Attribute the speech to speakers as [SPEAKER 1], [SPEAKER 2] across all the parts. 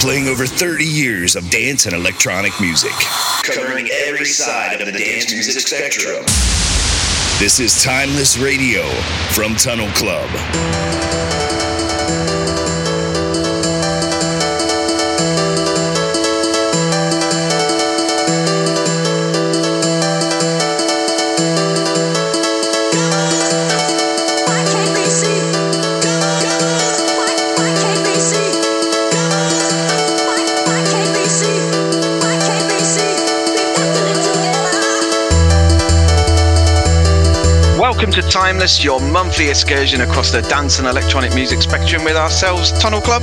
[SPEAKER 1] playing over 30 years of dance and electronic music, covering every side of the dance music spectrum. This is Timeless Radio from Tunnel Club.
[SPEAKER 2] Welcome to Timeless, your monthly excursion across the dance and electronic music spectrum with ourselves, Tunnel Club.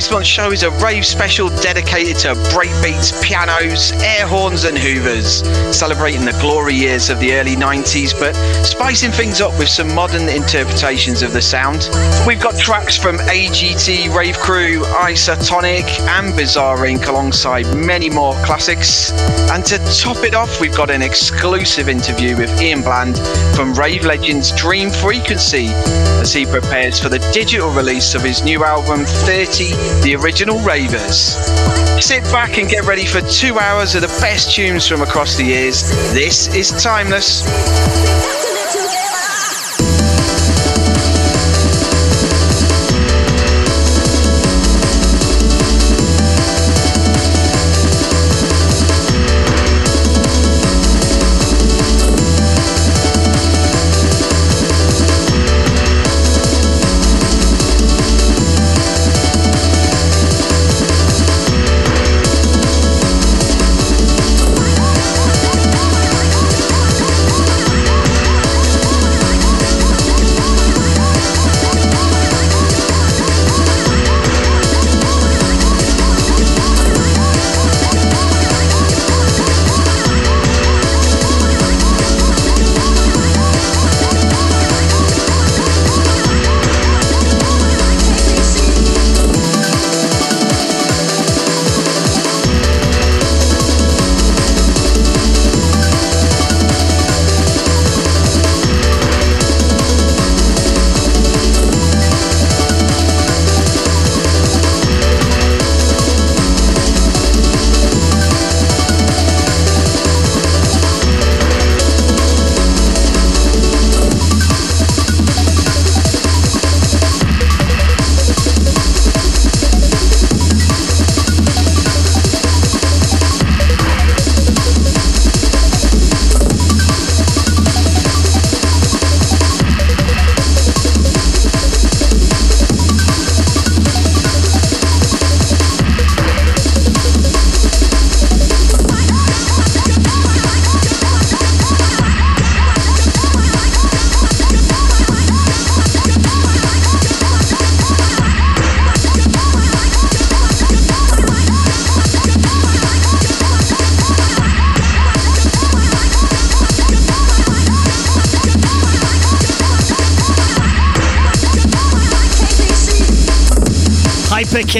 [SPEAKER 2] This month's show is a rave special dedicated to breakbeats, pianos, air horns, and hoovers, celebrating the glory years of the early 90s, but spicing things up with some modern interpretations of the sound. We've got tracks from AGT, Rave Crew, Isotonic, and Bizarre Inc., alongside many more classics. And to top it off, we've got an exclusive interview with Ian Bland from Rave Legends Dream Frequency as he prepares for the digital release of his new album 30 the original Ravers. Sit back and get ready for two hours of the best tunes from across the years. This is Timeless.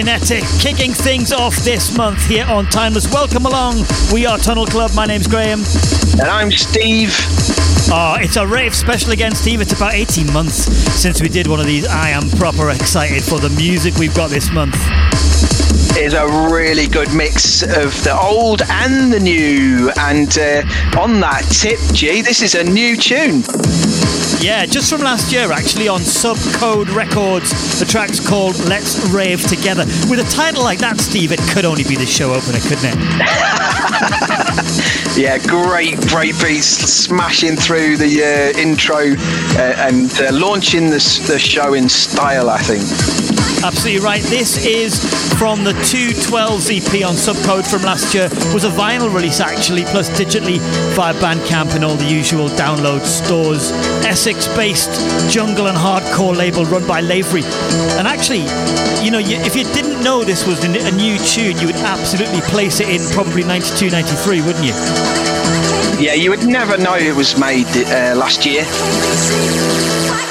[SPEAKER 3] Kinetic, kicking things off this month here on Timeless. Welcome along. We are Tunnel Club. My name's Graeme.
[SPEAKER 2] And I'm Steve.
[SPEAKER 3] Oh, it's a rave special again, Steve. It's about 18 months since we did one of these. I am proper excited for the music we've got this month.
[SPEAKER 2] It is a really good mix of the old and the new. And uh, on that tip, G, this is a new tune.
[SPEAKER 3] Yeah, just from last year, actually, on Subcode Records. The track's called Let's Rave Together. With a title like that, Steve, it could only be the show opener, couldn't it?
[SPEAKER 2] yeah, great, great beats smashing through the uh, intro uh, and uh, launching the, the show in style, I think.
[SPEAKER 3] Absolutely right. This is from the 212 EP on Subcode from last year. Was a vinyl release actually, plus digitally via Bandcamp and all the usual download stores. Essex-based jungle and hardcore label run by Lavery. And actually, you know, you, if you didn't know this was a new tune, you would absolutely place it in probably 92, 93, wouldn't you?
[SPEAKER 2] Yeah, you would never know it was made uh, last year.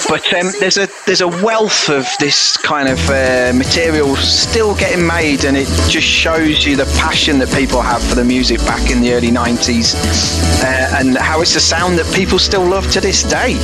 [SPEAKER 2] But um, there's a there's a wealth of this kind of uh, material still getting made, and it just shows you the passion that people have for the music back in the early '90s, uh, and how it's a sound that people still love to this day.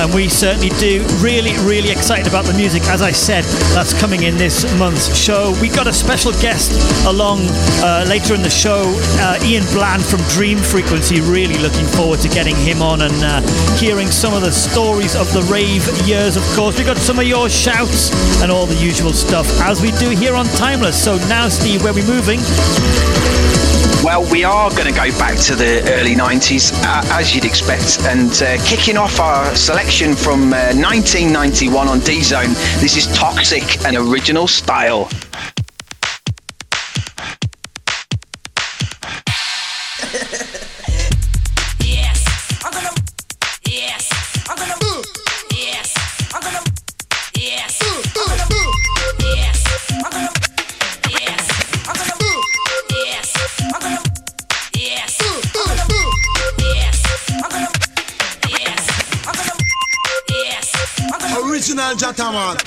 [SPEAKER 3] And we certainly do. Really, really excited about the music. As I said, that's coming in this month's show. We got a special guest along uh, later in the show, uh, Ian Bland from Dream Frequency. Really looking forward to getting him on and uh, hearing some of the stories of the rave years. Of course, we got some of your shouts and all the usual stuff as we do here on Timeless. So now, Steve, where are we moving?
[SPEAKER 2] Well, we are going to go back to the early 90s, uh, as you'd expect, and uh, kicking off our selection from 1991 uh, on D Zone. This is Toxic and Original Style.
[SPEAKER 4] Original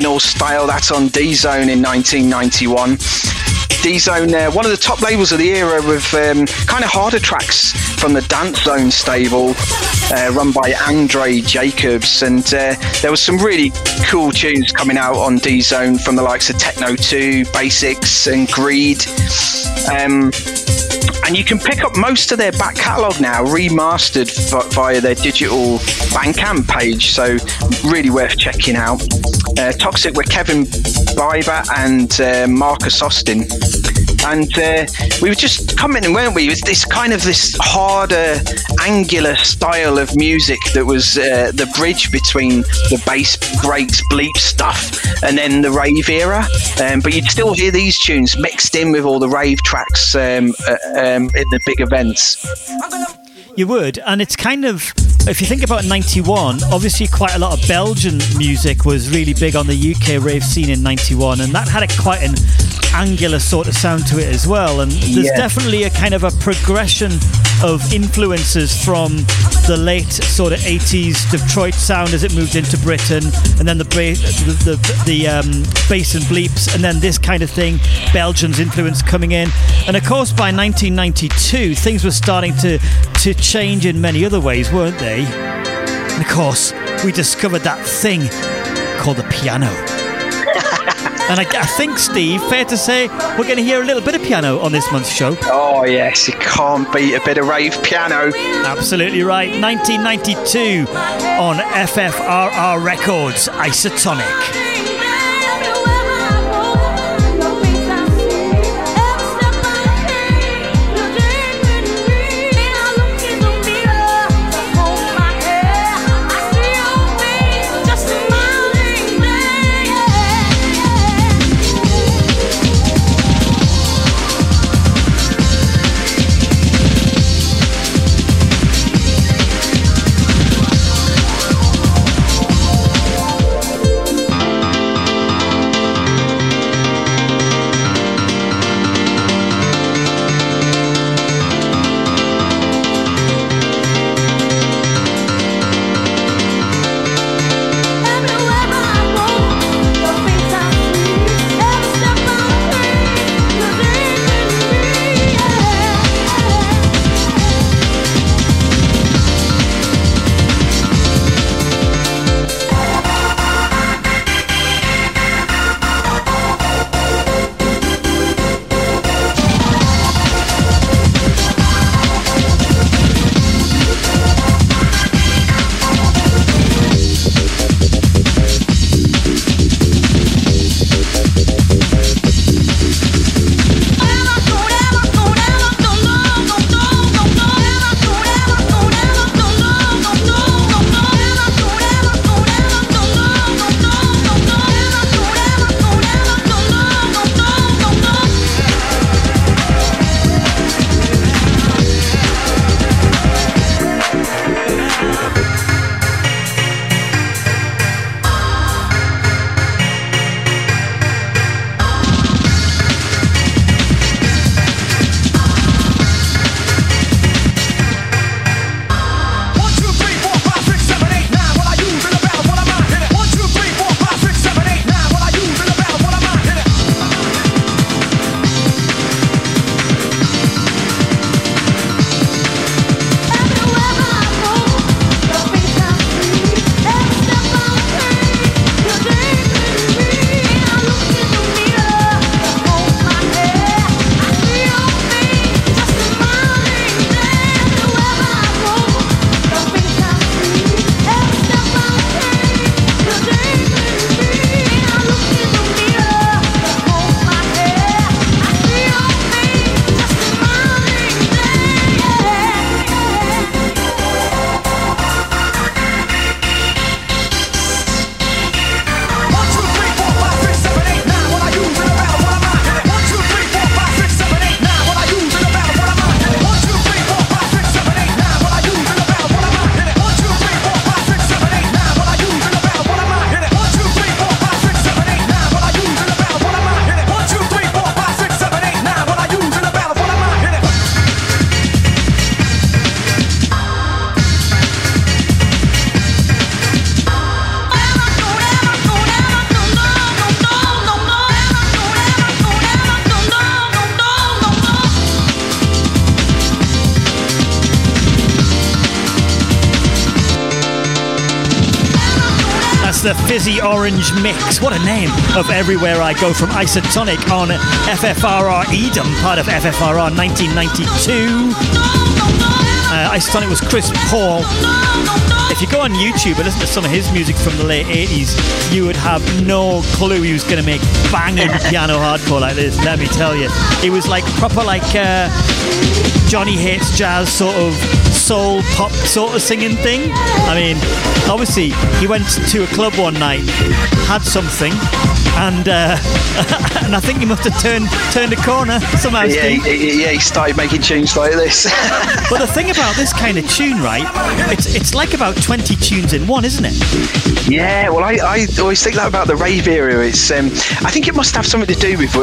[SPEAKER 4] original
[SPEAKER 2] style. That's on D Zone in 1991. D Zone, uh, one of the top labels of the era, with um, kind of harder tracks from the Dance Zone stable, uh, run by Andre Jacobs. And uh, there was some really cool tunes coming out on D Zone from the likes of Techno 2, Basics, and Greed. Um, and you can pick up most of their back catalogue now, remastered via their digital Bandcamp page. So really worth checking out. Uh, Toxic with Kevin Biber and uh, Marcus Austin and uh, we were just commenting, weren't we? It was this kind of this harder, angular style of music that was uh, the bridge between the bass breaks, bleep stuff, and then the rave era. Um, but you'd still hear these tunes mixed in with all the rave tracks um, uh, um, in the big events.
[SPEAKER 3] You would, and it's kind of if you think about 91, obviously quite a lot of Belgian music was really big on the UK rave scene in 91, and that had a quite an angular sort of sound to it as well. And there's yeah. definitely a kind of a progression of influences from the late sort of 80s Detroit sound as it moved into Britain, and then the the, the, the um, bass and bleeps, and then this kind of thing, Belgian's influence coming in. And of course, by 1992, things were starting to to change in many other ways, weren't they? And of course, we discovered that thing called the piano. And I, I, think, Steve, fair to say, we're going to hear a little bit of piano on this month's show.
[SPEAKER 2] Oh, yes, you can't beat a bit of rave piano.
[SPEAKER 3] Absolutely right. 1992 on FFRR Records, Isotonic. The fizzy orange mix. What a name of Everywhere I Go from Isotonic on Ffrreedom, part of FFRR 1992. Uh, Isotonic was Chris Paul. If you go on YouTube and listen to some of his music from the late 80s, you would have no clue he was going to make banging piano hardcore like this, let me tell you. It was like proper, like uh, Johnny Hates Jazz sort of soul pop sort of singing thing. I mean, obviously, he went to a club one night, had something, and uh, and I think he must have turned turned a corner somehow.
[SPEAKER 2] Yeah, he, yeah, he started making tunes like this.
[SPEAKER 3] But the thing about this kind of tune, right? It's it's like about twenty tunes in one, isn't it?
[SPEAKER 2] yeah, well, I, I always think that about the rave era. It's um, I think it must have something to do with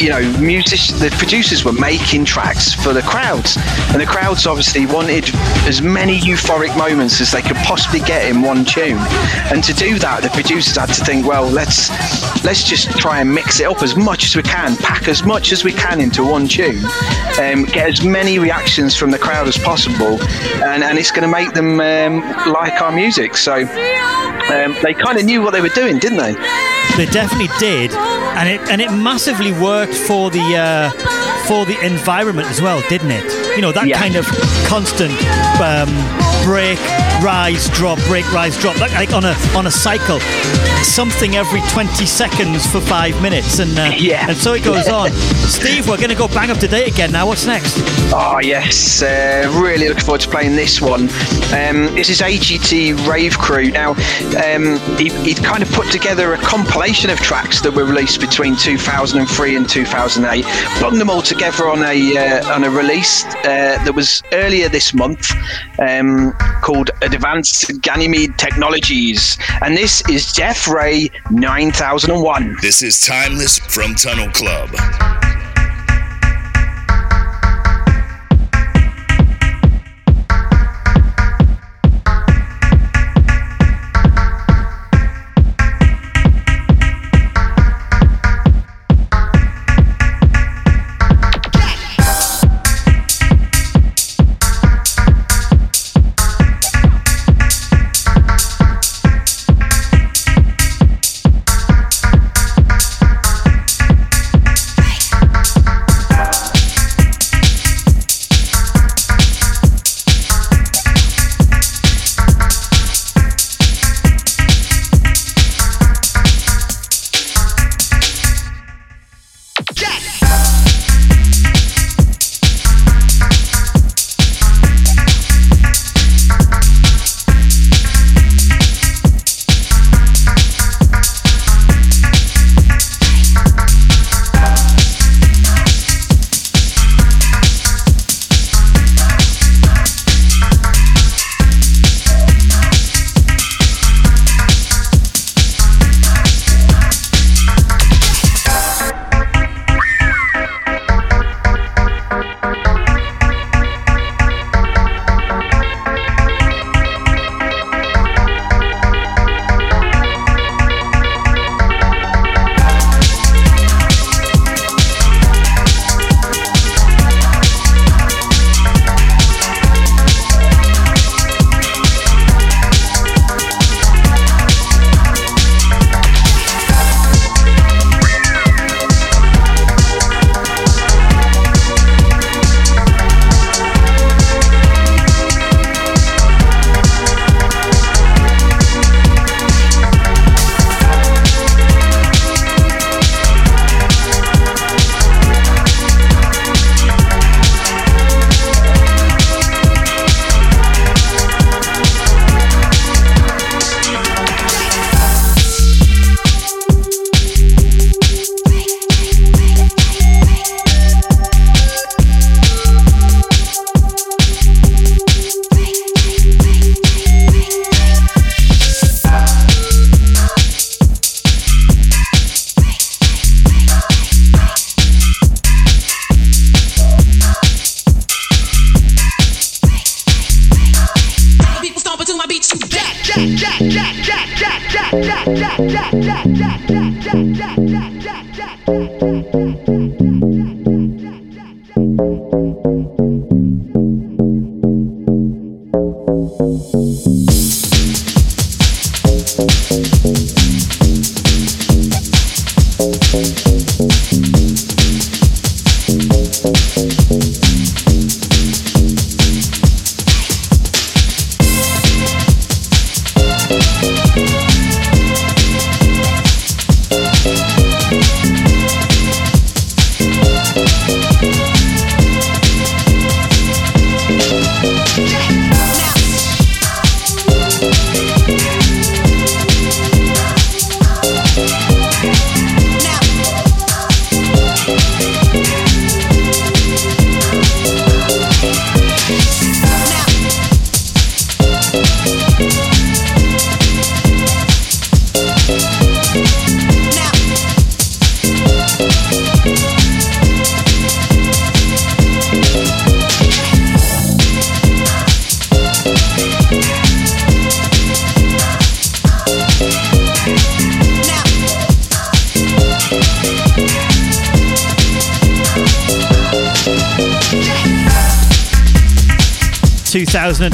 [SPEAKER 2] you know, music. The producers were making tracks for the crowds, and the crowds obviously wanted as many euphoric moments as they could possibly get in one tune. And to do that, the producers had to think, well, let's let's just try and mix it up as much as we can, pack as much as we can into one tune, um, get as many reactions from the crowd as possible, and, and it's going to make them um, like our music. So um, they kind of knew what they were doing, didn't they?
[SPEAKER 3] They definitely did, and it and it massively worked for the uh, for the environment as well, didn't it? You know that
[SPEAKER 2] Yeah.
[SPEAKER 3] kind of constant um, break, rise, drop, break, rise, drop, like, like on a on a cycle, something every twenty seconds for five minutes, and uh,
[SPEAKER 2] Yeah.
[SPEAKER 3] and so it goes on. Steve, we're going to go bang up to date again now. What's next?
[SPEAKER 2] Oh yes, uh, really looking forward to playing this one. Um, this is AGT Rave Crew. Now, um, he, he kind of put together a compilation of tracks that were released between 2003 and 2008, bung them all together on a uh, on a release uh, that was earlier this month um, called Advanced Ganymede Technologies, and this is Death Ray 9001.
[SPEAKER 1] This is Timeless from Tunnel Club.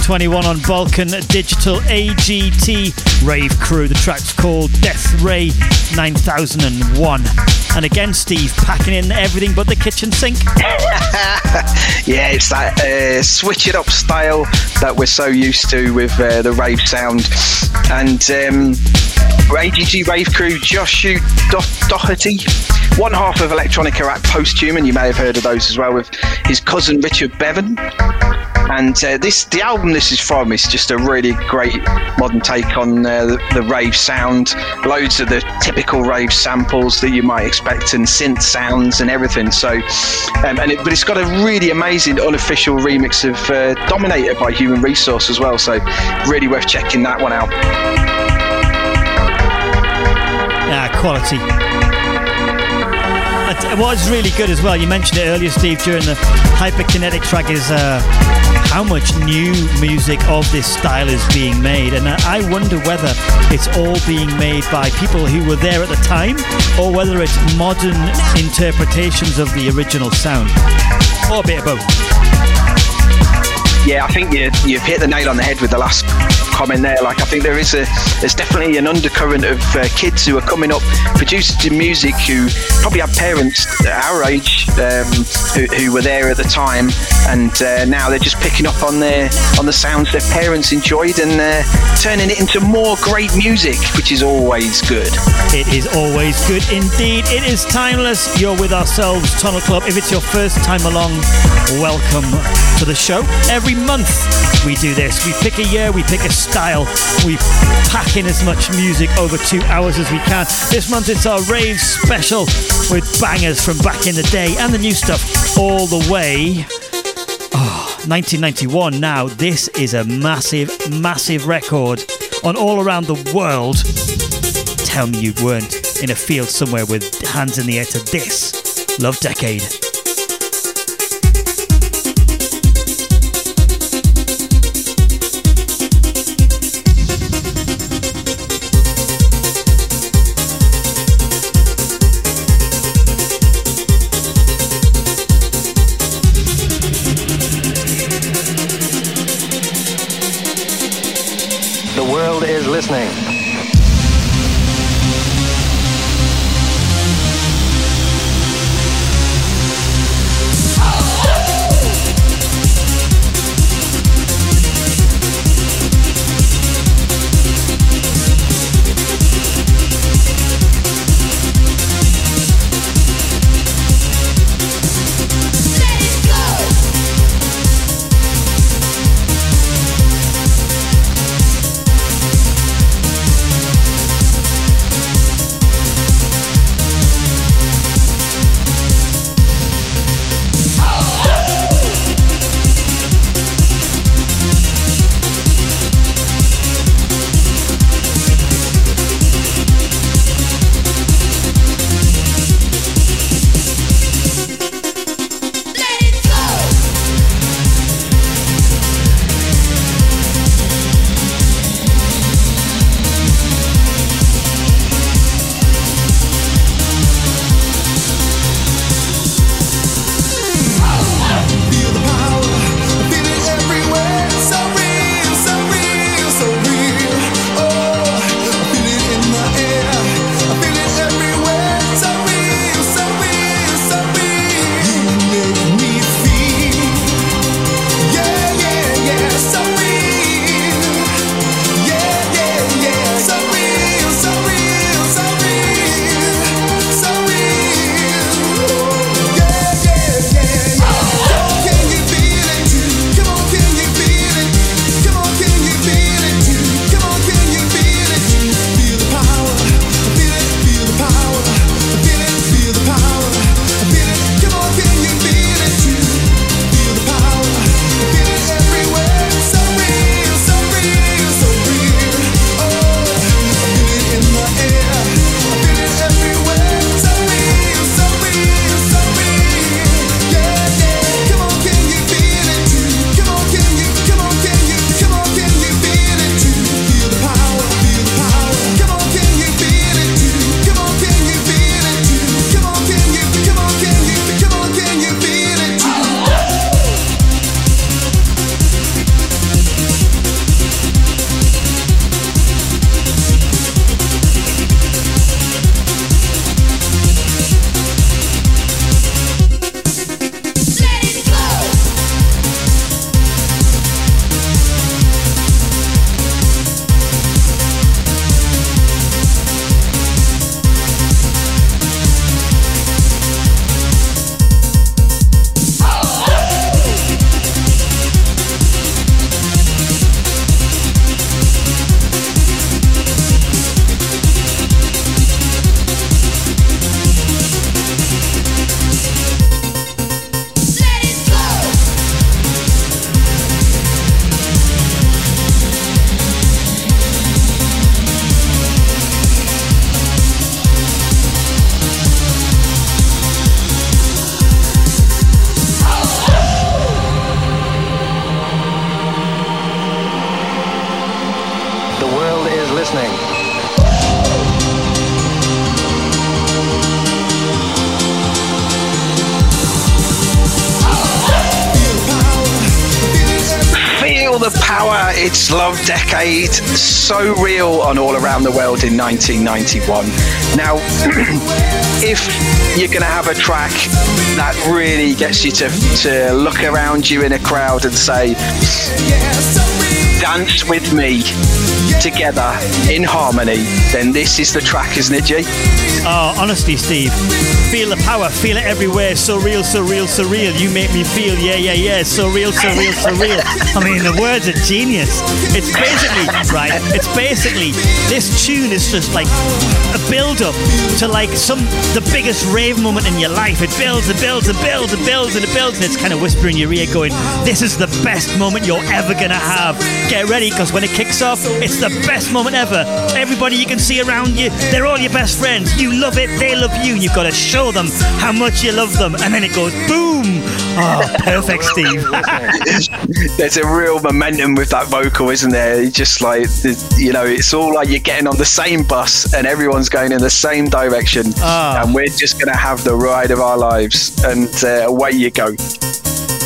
[SPEAKER 3] 2021 on Balkan Digital AGT Rave Crew. The track's called Death Ray 9001. And again, Steve packing in everything but the kitchen sink.
[SPEAKER 2] yeah, it's that uh, switch it up style that we're so used to with uh, the rave sound. And um, AGT Rave Crew, Josh Do- Doherty, one half of Electronica at Posthuman. You may have heard of those as well with his cousin Richard Bevan. And uh, this, the album this is from, is just a really great modern take on uh, the, rave sound. Loads of the typical rave samples that you might expect, and synth sounds and everything. So, um, and it, but it's got a really amazing unofficial remix of uh, "Dominator" by Human Resource as well. So, really worth checking that one out.
[SPEAKER 3] Ah, quality what is really good as well, you mentioned it earlier, Steve, during the hyperkinetic track, is uh, how much new music of this style is being made. And I wonder whether it's all being made by people who were there at the time or whether it's modern interpretations of the original sound. Or a bit of both
[SPEAKER 2] yeah, I think you, you've hit the nail on the head with the last comment there. Like, I think there is a, there's definitely an undercurrent of uh, kids who are coming up producing music who probably have parents our age um, who, who, were there at the time, and uh, now they're just picking up on their on the sounds their parents enjoyed and uh, turning it into more great music, which is always good.
[SPEAKER 3] It is always good indeed. It is timeless. You're with ourselves, Tunnel Club. If it's your first time along, welcome to the show. Every month we do this. We pick a year, we pick a style, we pack in as much music over two hours as we can. This month it's our rave special with bangers from back in the day and the new stuff all the way. Ah, oh, 1991 now. This is a massive, massive record on all around the world. Tell me you weren't in a field somewhere with hands in the air to this Love Decade.
[SPEAKER 2] Name. Decade, so real on All Around the World in 1991. Now, if you're going to have a track that really gets you to, to look around you in a crowd and say, dance with me together in harmony, then this is the track, isn't it, G?
[SPEAKER 3] Oh, honestly, Steve, feel the power, feel it everywhere. So real, so real, so real. You make me feel, yeah, yeah, yeah. So real, so real, so real. I mean, the words are genius. It's basically, right, it's basically, this tune is just like build up to like some, the biggest rave moment in your life. It builds and builds and builds and builds and it builds and it's kind of whispering in your ear going, this is the best moment you're ever to have. Get ready because when it kicks off, it's the best moment ever. Everybody you can see around you, they're all your best friends. You love it, they love you. You've got to show them how much you love them. And then it goes boom. Oh, perfect, Steve.
[SPEAKER 2] There's a real momentum with that vocal, isn't there? It's just like, you know, it's all like you're getting on the same bus and everyone's going in the same direction.
[SPEAKER 3] Ah.
[SPEAKER 2] And we're just going to have the ride of our lives. And uh, away you go.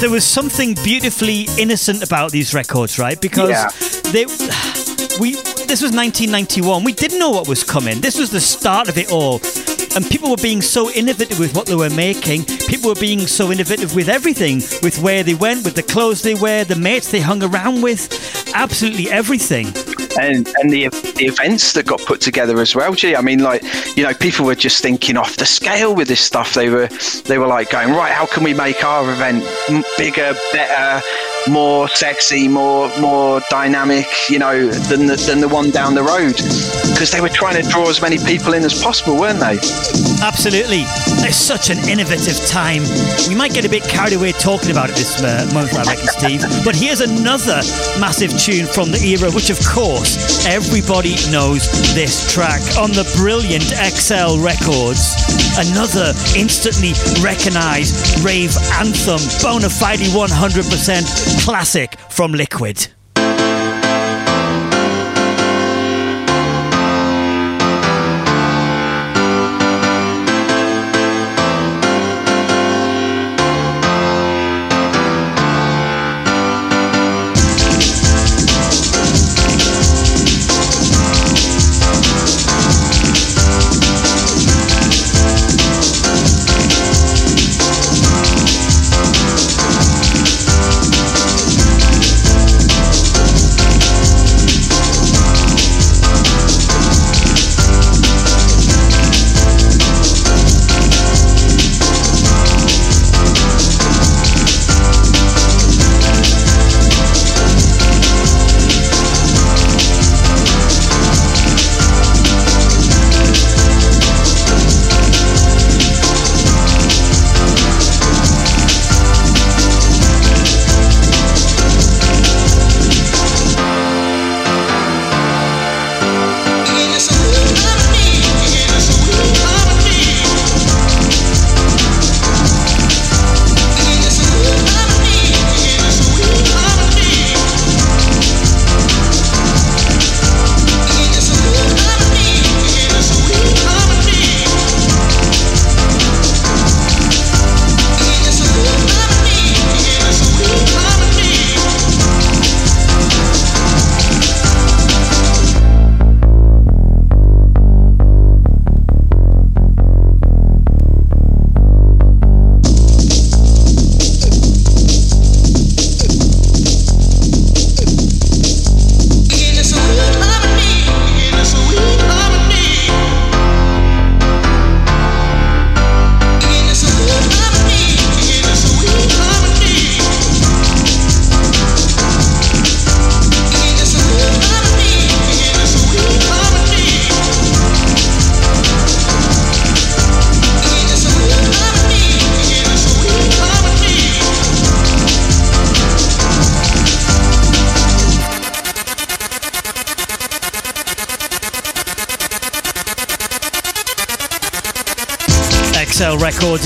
[SPEAKER 3] there was something beautifully innocent about these records, right? Because
[SPEAKER 2] Yeah.
[SPEAKER 3] they we this was 1991. We didn't know what was coming. This was the start of it all. And people were being so innovative with what they were making. People were being so innovative with everything, with where they went, with the clothes they wear, the mates they hung around with, absolutely everything.
[SPEAKER 2] and and the the events that got put together as well. Gee, I mean, like you know, people were just thinking off the scale with this stuff. They were they were like going right. How can we make our event bigger, better, more sexy, more more dynamic? You know, than the, than the one down the road because they were trying to draw as many people in as possible, weren't they?
[SPEAKER 3] Absolutely. It's such an innovative time. We might get a bit carried away talking about it this uh, month, I reckon, Steve. But here's another massive tune from the era, which, of course, everybody knows this track on the brilliant XL Records. Another instantly recognized rave anthem, bona fide 100% classic from Liquid.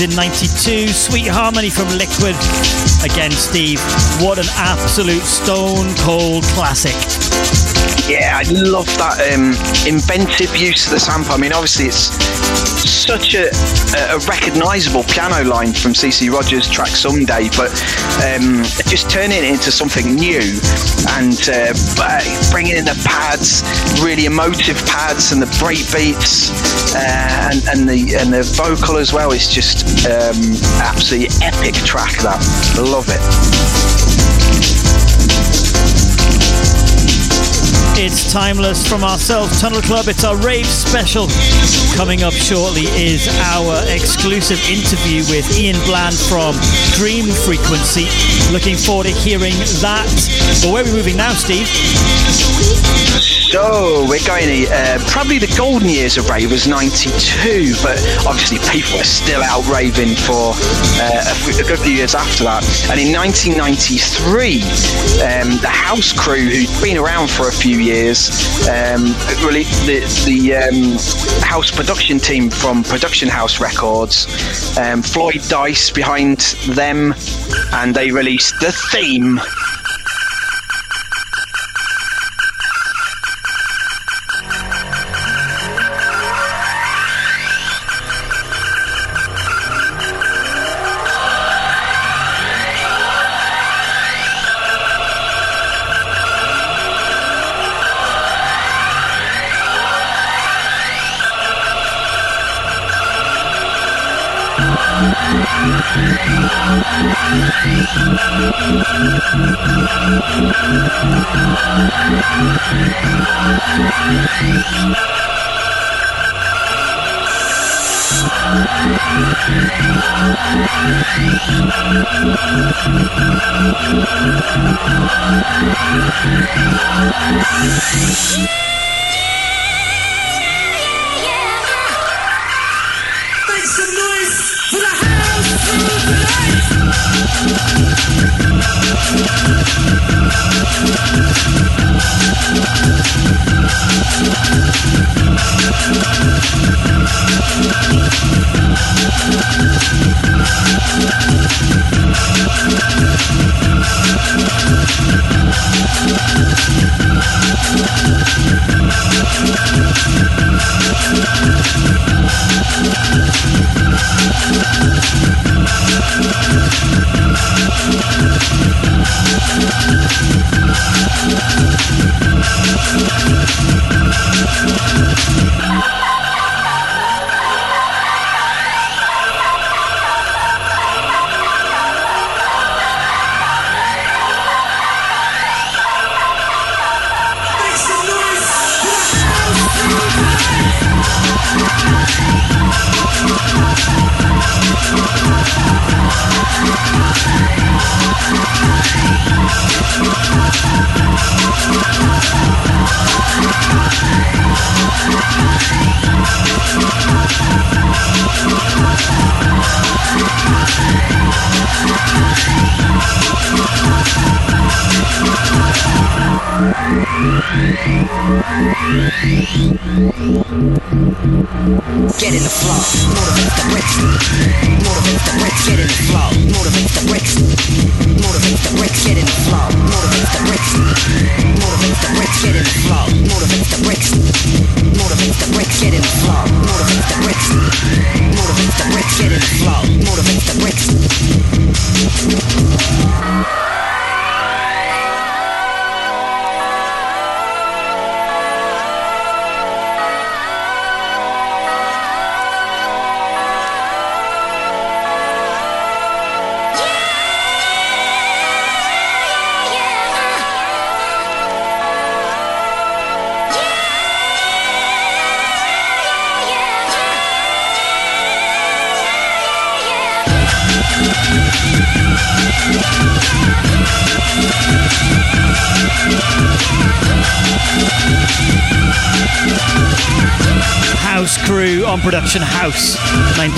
[SPEAKER 3] In 92. Sweet Harmony from Liquid. Again, Steve, what an absolute stone cold classic.
[SPEAKER 2] Yeah, I love that um, inventive use of the sample. I mean, obviously, it's such a, a recognisable piano line from CeCe Rogers' track Someday, but um, just turning it into something new and uh, bringing in the pads, really emotive pads, and the break beats, uh, and, and, the and the vocal as well. It's just um, absolutely epic track. That love it.
[SPEAKER 3] It's timeless from ourselves, Tunnel Club. It's our rave special. Coming up shortly is our exclusive interview with Ian Bland from Dream Frequency. Looking forward to hearing that. But where are we moving now, Steve?
[SPEAKER 2] So we're going to uh, probably the golden years of rave was '92, but obviously people are still out raving for uh, a, good few years after that. And in 1993, um, the House Crew, who'd been around for a few years, um, really the, the um, house production team from Production House Records, um, Floyd Dyce behind them, and they released the theme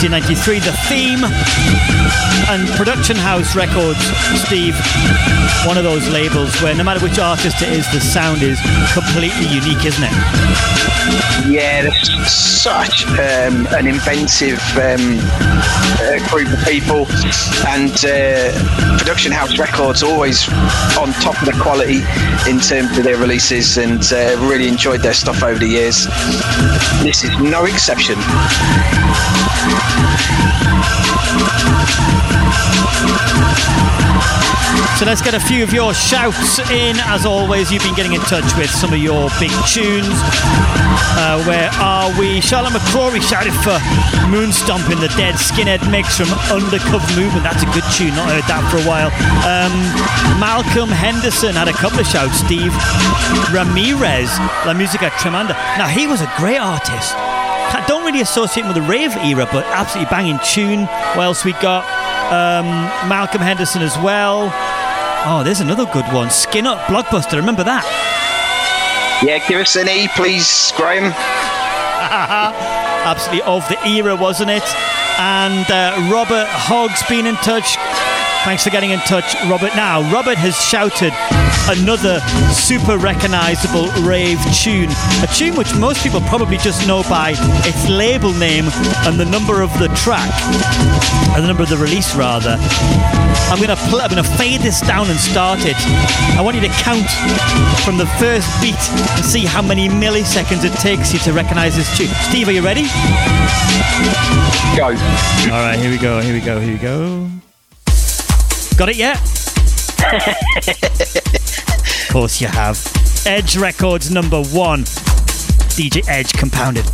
[SPEAKER 3] 1993, the theme. Production House Records, Steve, one of those labels where no matter which artist it is, the sound is completely unique, isn't it?
[SPEAKER 2] Yeah, there's such um, an inventive um, uh, group of people, and uh, Production House Records always on top of the quality in terms of their releases, and uh, really enjoyed their stuff over the years. This is no exception.
[SPEAKER 3] Let's get a few of your shouts in. As always, you've been getting in touch with some of your big tunes. Uh, where are we? Charlotte McCrory shouted for Moonstomp in the Dead Skinhead mix from Undercover Movement. That's a good tune. Not heard that for a while. Um, Malcolm Henderson had a couple of shouts. Steve Ramirez, La Musica Tremenda. Now, he was a great artist. I don't really associate him with the rave era, but absolutely banging tune. What else we got? Um, Malcolm Henderson as well. Oh, there's another good one. Skin Up Blockbuster. Remember that?
[SPEAKER 2] Yeah, give us an E, please, Graeme.
[SPEAKER 3] Absolutely of the era, wasn't it? And uh, Robert Hogg's been in touch. Thanks for getting in touch, Robert. Now, Robert has shouted another super recognizable rave tune. A tune which most people probably just know by its label name and the number of the track, and the number of the release, rather. I'm gonna pl- I'm gonna fade this down and start it. I want you to count from the first beat and see how many milliseconds it takes you to recognize this tune. Steve, are you ready?
[SPEAKER 2] Go.
[SPEAKER 3] All right, here we go. Here we go. Here we go. Got it yet? of course you have. Edge Records number one. DJ Edge Compounded.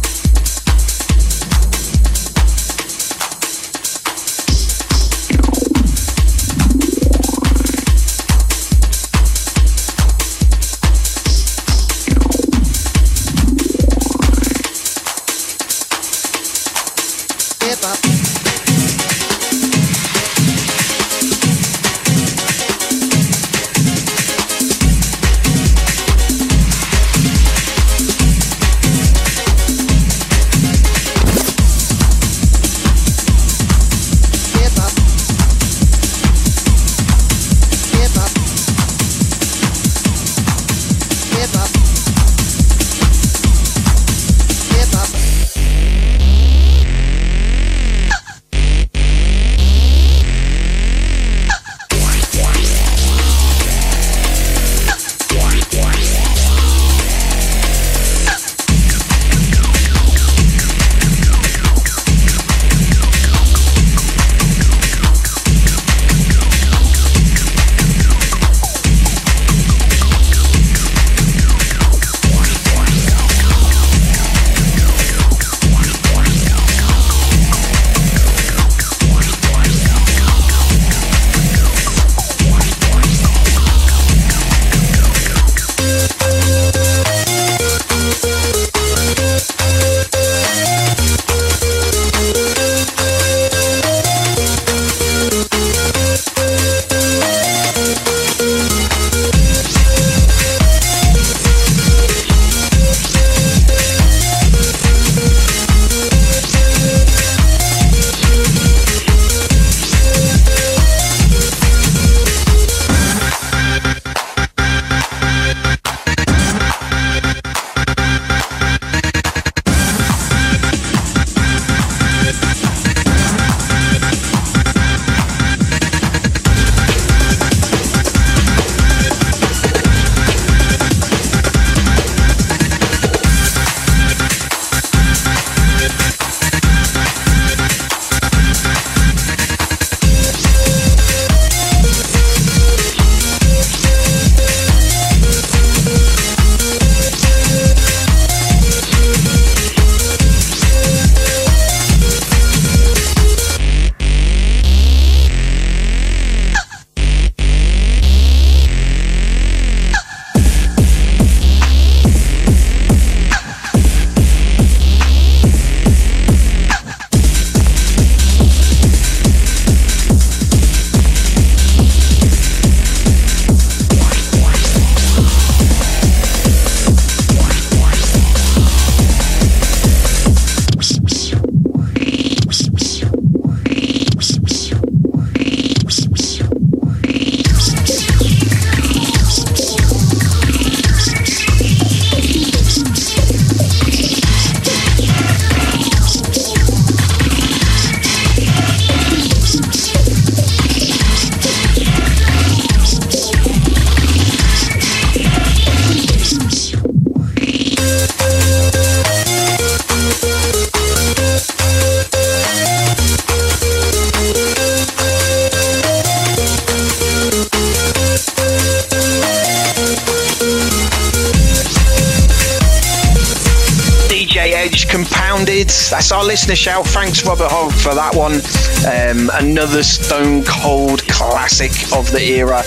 [SPEAKER 2] Listener shout. Thanks, Robert Hogg, for that one. Um, another stone cold classic of the era.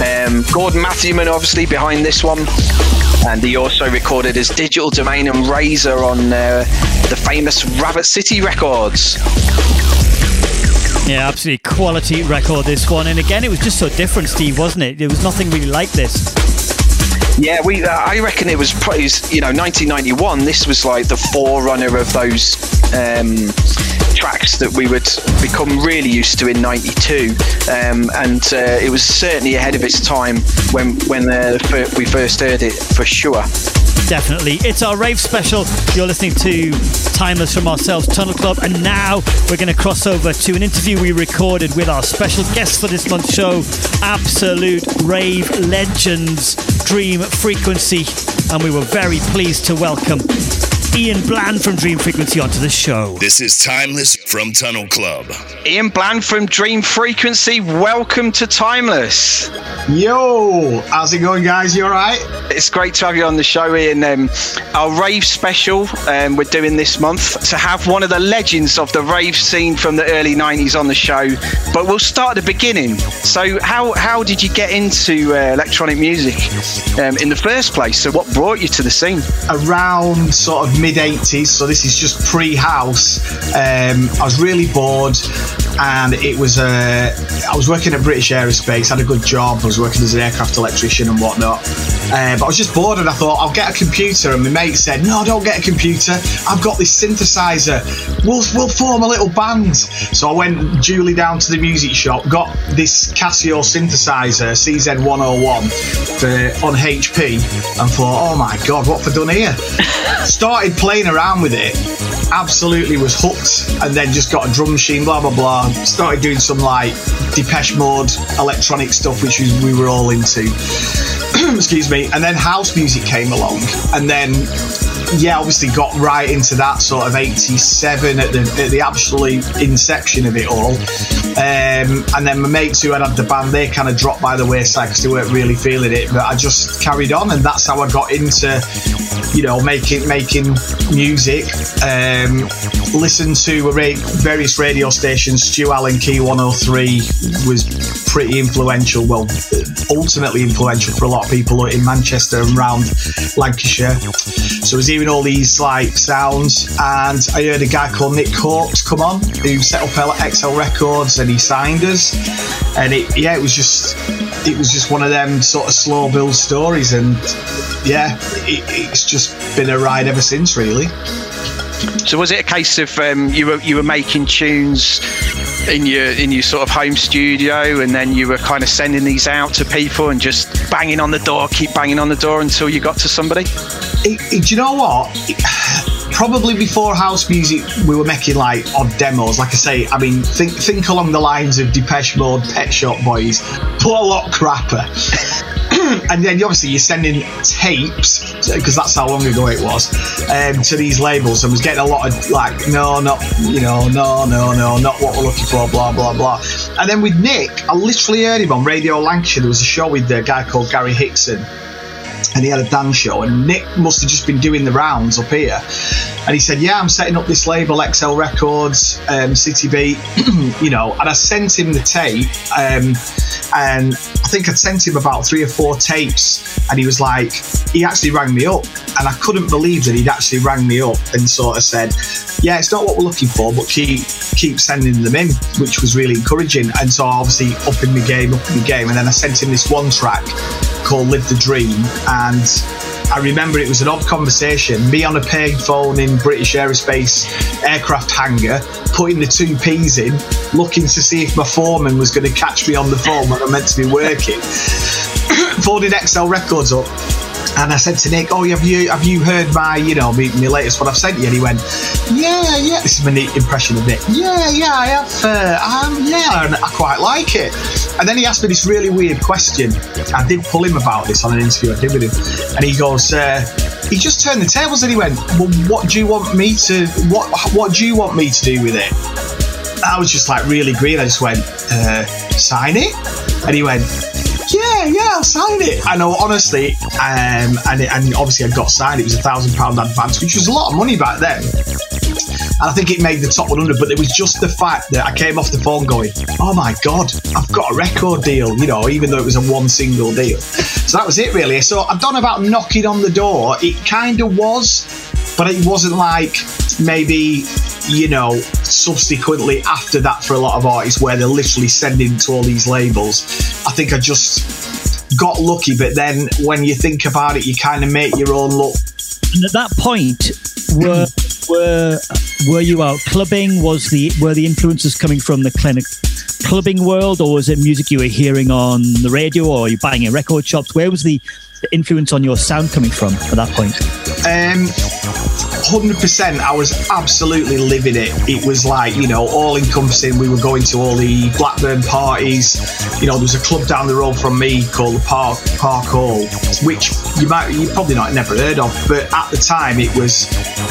[SPEAKER 2] Um, Gordon Matthewman, obviously, behind this one. And he also recorded his Digital Domain and Razor on uh, the famous Rabbit City Records.
[SPEAKER 3] Yeah, absolutely quality record, this one. And again, it was just so different, Steve, wasn't it? There was nothing really like this.
[SPEAKER 2] Yeah, we. Uh, I reckon it was probably, you know, 1991. This was like the forerunner of those um, tracks that we would become really used to in '92, um, and uh, it was certainly ahead of its time when when uh, we first heard it for sure.
[SPEAKER 3] Definitely. It's our rave special. You're listening to Timeless from ourselves, Tunnel Club. And now we're going to cross over to an interview we recorded with our special guest for this month's show, absolute rave legends, Dream Frequency. And we were very pleased to welcome Ian Bland from Dream Frequency onto the show.
[SPEAKER 1] This is Timeless from Tunnel Club.
[SPEAKER 2] Ian Bland from Dream Frequency, welcome to Timeless.
[SPEAKER 5] Yo, how's it going, guys? You all right?
[SPEAKER 2] It's great to have you on the show, Ian. Um, our rave special um, we're doing this month to have one of the legends of the rave scene from the early 90s on the show. But we'll start at the beginning. So, how, how did you get into uh, electronic music um, in the first place? So, what brought you to the scene?
[SPEAKER 5] Around sort of mid 80s, so this is just pre house. Um, I was really bored, and it was uh, I was working at British Aerospace, had a good job. I was working as an aircraft electrician and whatnot. Uh, but I was just bored, and I thought I'll get a computer. And my mate said, "No, don't get a computer. I've got this synthesizer. We'll we'll form a little band." So I went duly down to the music shop, got this Casio synthesizer CZ101 for on HP, and thought, "Oh my god, what have I done here?" Started playing around with it. Absolutely was hooked, and then just got a drum machine. Blah blah blah. Started doing some like Depeche Mode electronic stuff, which we we were all into. Excuse me. And then house music came along, and then yeah, obviously got right into that sort of 87 at the, at the absolute inception of it all. Um, and then my mates who had had the band, they kind of dropped by the wayside because they weren't really feeling it. But I just carried on, and that's how I got into, you know, making making music. Um, listened to various radio stations. Stu Allan Key 103 was pretty influential. Well, ultimately influential for a lot of people in Manchester and around Lancashire. So I was hearing all these like sounds, and I heard a guy called Nick Halkes come on, who set up XL Records, and he signed us. And it, yeah, it was just, it was just one of them sort of slow build stories, and yeah, it, it's just been a ride ever since, really.
[SPEAKER 2] So was it a case of um, you were you were making tunes in your in your sort of home studio, and then you were kind of sending these out to people and just banging on the door, keep banging on the door until you got to somebody?
[SPEAKER 5] It, it, do you know what? Probably before house music, we were making like odd demos. Like I say, I mean, think think along the lines of Depeche Mode, Pet Shop Boys, a lot crapper. and then obviously you're sending tapes because that's how long ago it was um, to these labels and was getting a lot of like no not you know no no no not what we're looking for blah blah blah. And then with Nick I literally heard him on Radio Lancashire. There was a show with a guy called Gary Hickson and he had a dance show and Nick must have just been doing the rounds up here. And he said yeah I'm setting up this label XL Records um, City Beat you know. And I sent him the tape um, and I think I'd sent him about three or four tapes and he was like he actually rang me up and I couldn't believe that he'd actually rang me up and sort of said yeah it's not what we're looking for but keep keep sending them in which was really encouraging. And so obviously up in the game up in the game and then I sent him this one track called Live the Dream and I remember it was an odd conversation. Me on a paying phone in British Aerospace aircraft hangar, putting the two P's in, looking to see if my foreman was going to catch me on the phone when I'm meant to be working. Folded XL Records up and I said to Nick, "Oh, have you have you heard my you know my, my latest one I've sent you?" And he went, "Yeah, yeah." This is my neat impression of Nick. Yeah, yeah, I have. Uh, um, yeah, and I quite like it. And then he asked me this really weird question. I did pull him about this on an interview I did with him, and he goes, uh, he just turned the tables and he went, "Well, what do you want me to what What do you want me to do with it?" I was just like really green. I just went, uh, "Sign it," and he went yeah, I'll sign it. I know, honestly, um, and, and obviously I got signed. It was a thousand pound advance, which was a lot of money back then. and I think it made the top 100. But it was just the fact that I came off the phone going, "Oh my god, I've got a record deal," you know, even though it was a one single deal. So that was it really. So I don't know about knocking on the door. It kind of was, but it wasn't like maybe you know subsequently after that for a lot of artists where they're literally sending to all these labels. I think I just got lucky, but then when you think about it, you kind of make your own luck.
[SPEAKER 3] And at that point, were were were you out clubbing? Was the were the influences coming from the clinic clubbing world, or was it music you were hearing on the radio, or you buying in record shops? Where was the, the influence on your sound coming from at that point?
[SPEAKER 5] Um, 100% I was absolutely living it. It was like, you know, all encompassing. We were going to all the Blackburn parties. You know, there was a club down the road from me called the Park Park Hall, which you might you probably not never heard of, but at the time it was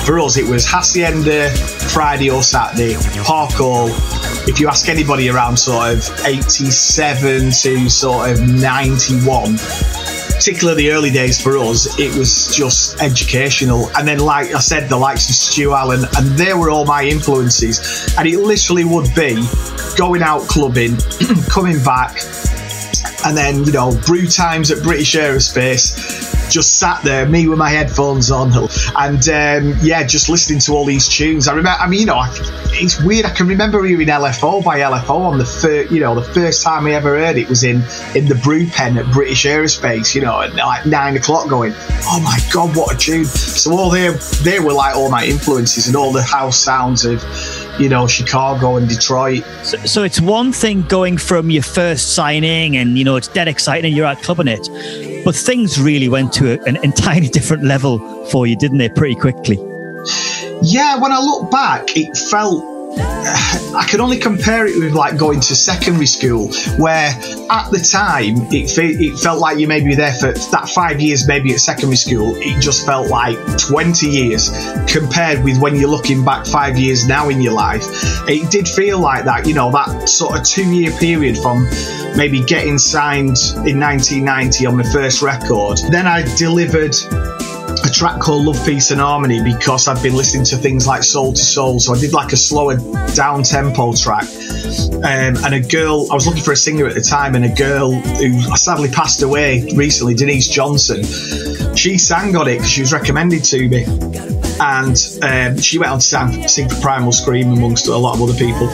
[SPEAKER 5] for us it was Hacienda Friday or Saturday, Park Hall. If you ask anybody around sort of 87 to sort of 91, particularly the early days for us, it was just educational. And then, like I said, the likes of Stu Allan, and they were all my influences. And it literally would be going out clubbing, coming back, and then, you know, brew times at British Aerospace. Just sat there, me with my headphones on, and um, yeah, just listening to all these tunes. I remember, I mean, you know, I, it's weird. I can remember hearing LFO by LFO on the first, you know, the first time I ever heard it was in in the brew pen at British Aerospace, you know, at like nine o'clock, going, oh my god, what a tune! So all they they were like all my influences and all the house sounds of, you know, Chicago and Detroit.
[SPEAKER 3] So, so it's one thing going from your first signing, and you know it's dead exciting, and you're out clubbing it, but things really went to a, an entirely different level for you, didn't they? Pretty quickly.
[SPEAKER 5] Yeah, when I look back, it felt. I can only compare it with like going to secondary school, where at the time it, fe- it felt like you maybe there for that five years, maybe at secondary school. It just felt like 20 years compared with when you're looking back five years now in your life. It did feel like that, you know, that sort of two year period from maybe getting signed in 1990 on my first record. Then I delivered a track called Love, Peace and Harmony because I've been listening to things like Soul II Soul. So I did like a slower down tempo track. Um, and a girl, I was looking for a singer at the time, and a girl who sadly passed away recently, Denise Johnson, she sang on it because she was recommended to me. And um, she went on to sing, for Primal Scream amongst a lot of other people.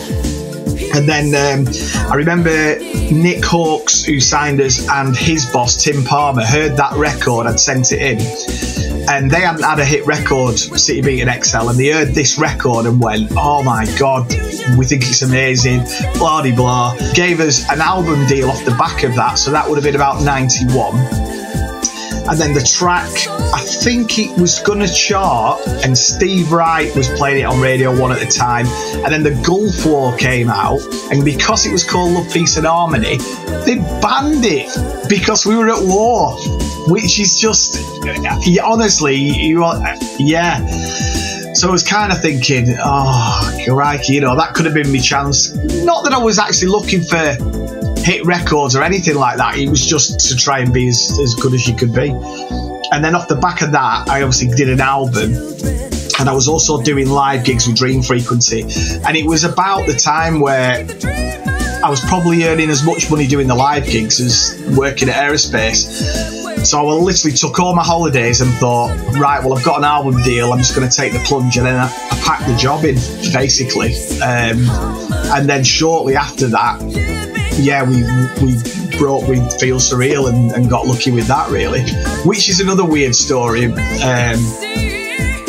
[SPEAKER 5] And then um, I remember Nick Halkes, who signed us, and his boss, Tim Palmer, heard that record and sent it in. And they hadn't had a hit record, City Beat and XL, and they heard this record and went, oh my God, we think it's amazing, blah de blah. Gave us an album deal off the back of that, so that would have been about 91 and then the track i think it was gonna chart and steve wright was playing it on radio one at the time and then the gulf war came out and because it was called love peace and harmony they banned it because we were at war which is just honestly you are, yeah so I was kind of thinking, oh, crikey, you know, that could have been my chance. Not that I was actually looking for hit records or anything like that. It was just to try and be as, as good as you could be. And then off the back of that, I obviously did an album. And I was also doing live gigs with Dream Frequency. And it was about the time where I was probably earning as much money doing the live gigs as working at Aerospace. So I literally took all my holidays and thought, right, well, I've got an album deal. I'm just going to take the plunge. And then I, I packed the job in, basically. Um, and then shortly after that, yeah, we we brought we Feel So Real and, and got lucky with that really, which is another weird story. Um,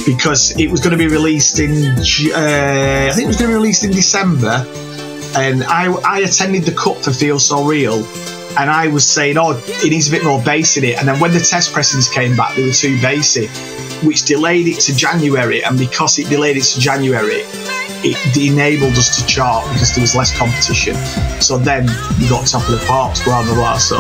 [SPEAKER 5] because it was going to be released in, uh, I think it was going to be released in December, and I, I attended the cut for Feel So Real, and I was saying, oh, it needs a bit more bass in it, and then when the test pressings came back, they were too bassy, which delayed it to January, and because it delayed it to January, it enabled us to chart because there was less competition. So then we got top of the pops, blah blah blah. So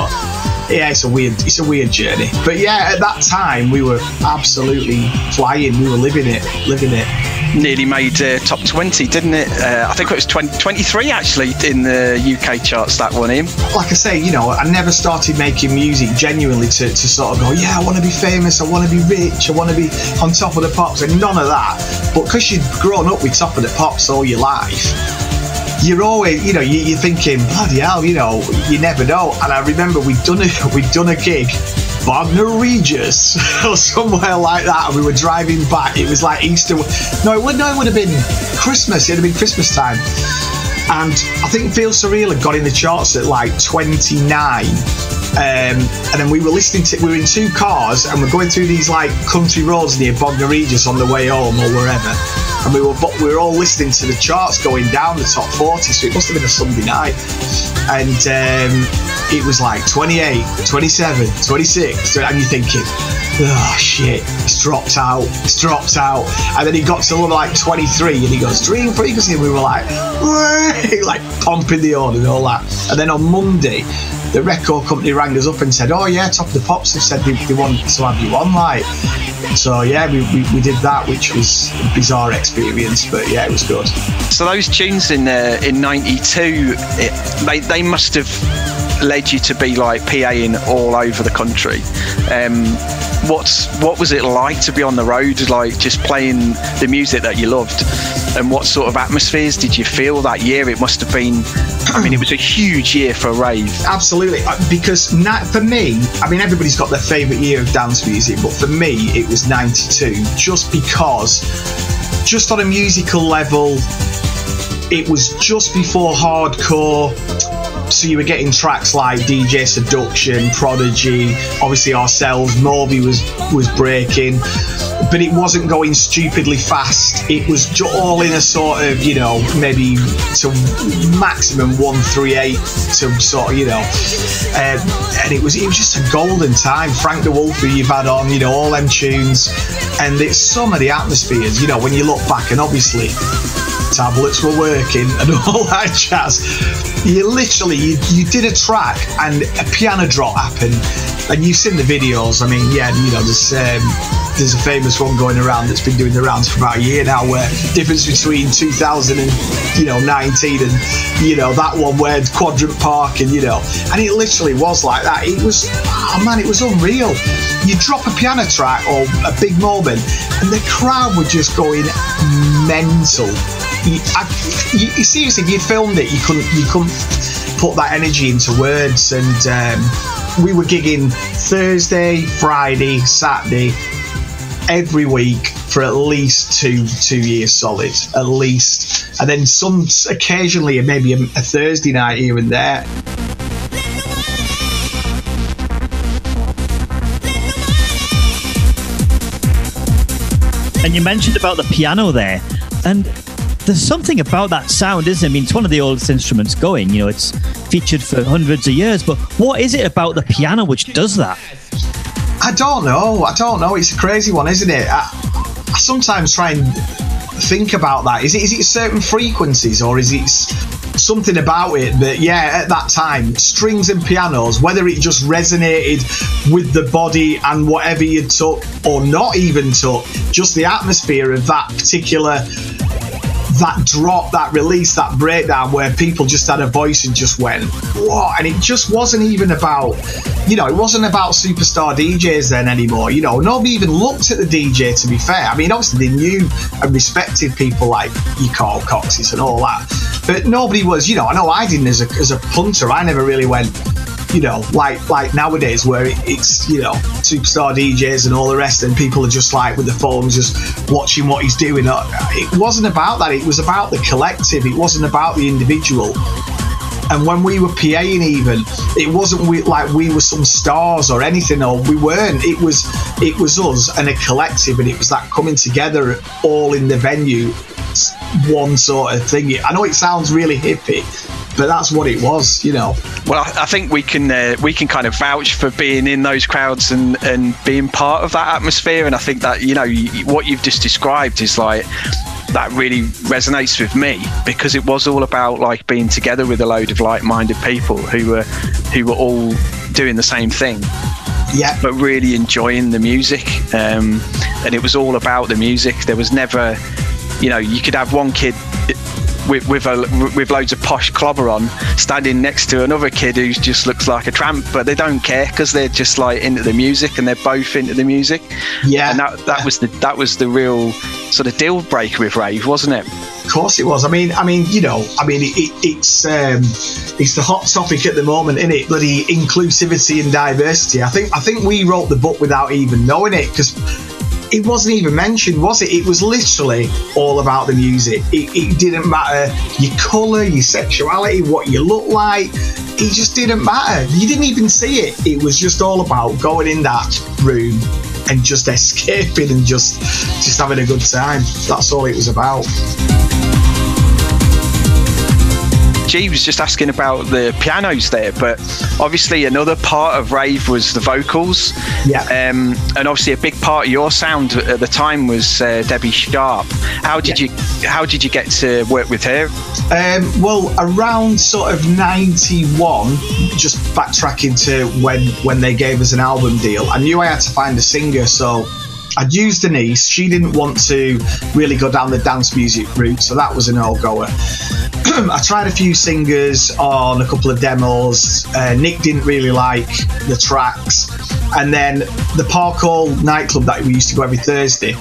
[SPEAKER 5] yeah, it's a weird, it's a weird journey. But yeah, at that time we were absolutely flying. We were living it, living it.
[SPEAKER 2] Nearly made uh, top 20, didn't it? Uh, I think it was 20, 23 actually in the UK charts. That one in.
[SPEAKER 5] Like I say, you know, I never started making music genuinely to, to sort of go, yeah, I want to be famous, I want to be rich, I want to be on top of the pops, and none of that. But because you've grown up with top of the pops all your life, you're always, you know, you, are thinking, bloody hell, you know, you never know. And I remember we'd done a we'd done a gig, Bognor Regis or somewhere like that, and we were driving back. It was like Easter. No, it would no, it would have been Christmas. It would have been Christmas time. And I think Feel So Real had got in the charts at like 29. Um, and then we were listening to, we were in two cars and we're going through these like country roads near Bognor Regis on the way home or wherever and we were we were all listening to the charts going down the top 40 so it must have been a Sunday night. And um, it was like 28 27 26 and you're thinking oh shit it's dropped out it's dropped out. And then he got to like 23 and he goes dream frequency and we were like like pumping the horn and all that. And then on Monday the record company rang us up and said, "Oh yeah, Top of the Pops have said they, they want to have you on." Like, so yeah, we, we, we did that, which was a bizarre experience, but yeah, it was good.
[SPEAKER 2] So those tunes in uh, in '92, they they must have led you to be like PAing all over the country. Um, what's what was it like to be on the road, like just playing the music that you loved? And what sort of atmospheres did you feel that year? It must have been. I mean, it was a huge year for rave.
[SPEAKER 5] Absolutely, uh, because for me, I mean, everybody's got their favourite year of dance music, but for me, it was '92, just because, just on a musical level, it was just before hardcore so you were getting tracks like DJ Seduction, Prodigy, obviously ourselves, Moby was was breaking, but it wasn't going stupidly fast. It was all in a sort of you know maybe to maximum one three eight to sort of you know, um, and it was it was just a golden time. Frank De Wulf, who you've had on, you know all them tunes, and it's some of the atmospheres. You know when you look back, and obviously tablets were working and all that jazz. You literally you, you did a track and a piano drop happened, and you've seen the videos. I mean, yeah, you know, there's um, there's a famous one going around that's been doing the rounds for about a year now, where difference between 2000 and you know 19 and you know that one where Quadrant Park and you know, and it literally was like that. It was, oh man, it was unreal. You drop a piano track or a big moment, and the crowd were just going mental you, I, you, seriously, if you filmed it, you couldn't you couldn't put that energy into words. And um, we were gigging Thursday, Friday, Saturday, every week for at least two two years solid, at least. And then some occasionally, maybe a, a Thursday night here and there.
[SPEAKER 3] And you mentioned about the piano there, and there's something about that sound, isn't it? I mean, it's one of the oldest instruments going. You know, it's featured for hundreds of years. But what is it about the piano which does that?
[SPEAKER 5] I don't know. I don't know. It's a crazy one, isn't it? I, I sometimes try and think about that. Is it is it certain frequencies or is it something about it that yeah at that time strings and pianos whether it just resonated with the body and whatever you took or not even took just the atmosphere of that particular that drop, that release, that breakdown where people just had a voice and just went, what? And it just wasn't even about, you know, it wasn't about superstar DJs then anymore. You know, nobody even looked at the DJ to be fair. I mean, obviously they knew and respected people like you Carl Coxes and all that. But nobody was, you know, I know I didn't as a, as a punter, I never really went, you know, like like nowadays where it's you know superstar DJs and all the rest, and people are just like with the phones just watching what he's doing. Uh, it wasn't about that. It was about the collective. It wasn't about the individual. And when we were PAing, even it wasn't we, like we were some stars or anything, or we weren't. It was it was us and a collective, and it was that coming together all in the venue, one sort of thing. I know it sounds really hippie, but that's what it was, you know.
[SPEAKER 2] Well, I think we can uh, we can kind of vouch for being in those crowds and and being part of that atmosphere, and I think that you know what you've just described is like that really resonates with me because it was all about like being together with a load of like-minded people who were who were all doing the same thing
[SPEAKER 5] Yeah.
[SPEAKER 2] but really enjoying the music. Um, and it was all about the music. There was never, you know, you could have one kid with with, a, with loads of posh clobber on standing next to another kid who just looks like a tramp, but they don't care because they're just like into the music and they're both into the music.
[SPEAKER 5] Yeah.
[SPEAKER 2] and that that was the that was the real sort of deal breaker with rave, wasn't it?
[SPEAKER 5] Of course it was. I mean, I mean, you know, I mean, it, it, it's um, it's the hot topic at the moment, isn't it? Bloody inclusivity and diversity. I think I think we wrote the book without even knowing it because it wasn't even mentioned, was it? It was literally all about the music. It, it didn't matter your colour, your sexuality, what you look like. It just didn't matter. You didn't even see it. It was just all about going in that room and just escaping and just just having a good time. That's all it was about.
[SPEAKER 2] G was just asking about the pianos there, but obviously another part of rave was the vocals.
[SPEAKER 5] Yeah.
[SPEAKER 2] Um, and obviously a big part of your sound at the time was uh, Debbie Sharp. How did you How did you get to work with her?
[SPEAKER 5] Um, well, around sort of '91, just backtracking to when when they gave us an album deal, I knew I had to find a singer, so I'd used Denise. She didn't want to really go down the dance music route, so that was an all goer. I tried a few singers on a couple of demos. Uh, Nick didn't really like the tracks, and then the Park Hall nightclub that we used to go every Thursday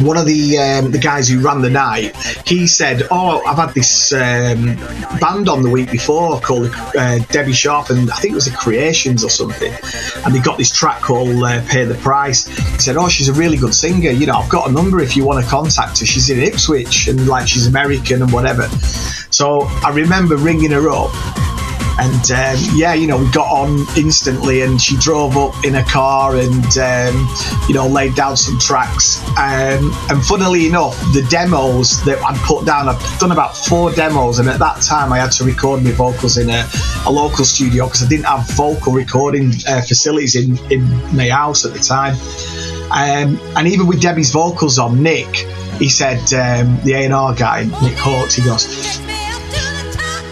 [SPEAKER 5] one of the um, the guys who ran the night, he said, "Oh, I've had this um, band on the week before called uh, Debbie Sharp, and I think it was the Creations or something, and they got this track called uh, Pay the Price." He said, "Oh, she's a really good singer. You know, I've got a number if you want to contact her. She's in Ipswich, and like she's American and whatever." So I remember ringing her up and um, yeah, you know, we got on instantly, and she drove up in a car and um, you know laid down some tracks. Um, and funnily enough, the demos that I'd put down, I've done about four demos, and at that time I had to record my vocals in a, a local studio because I didn't have vocal recording uh, facilities in in my house at the time. Um, and even with Debbie's vocals on, Nick, he said um, the A&R guy, Nick Halkes, he goes,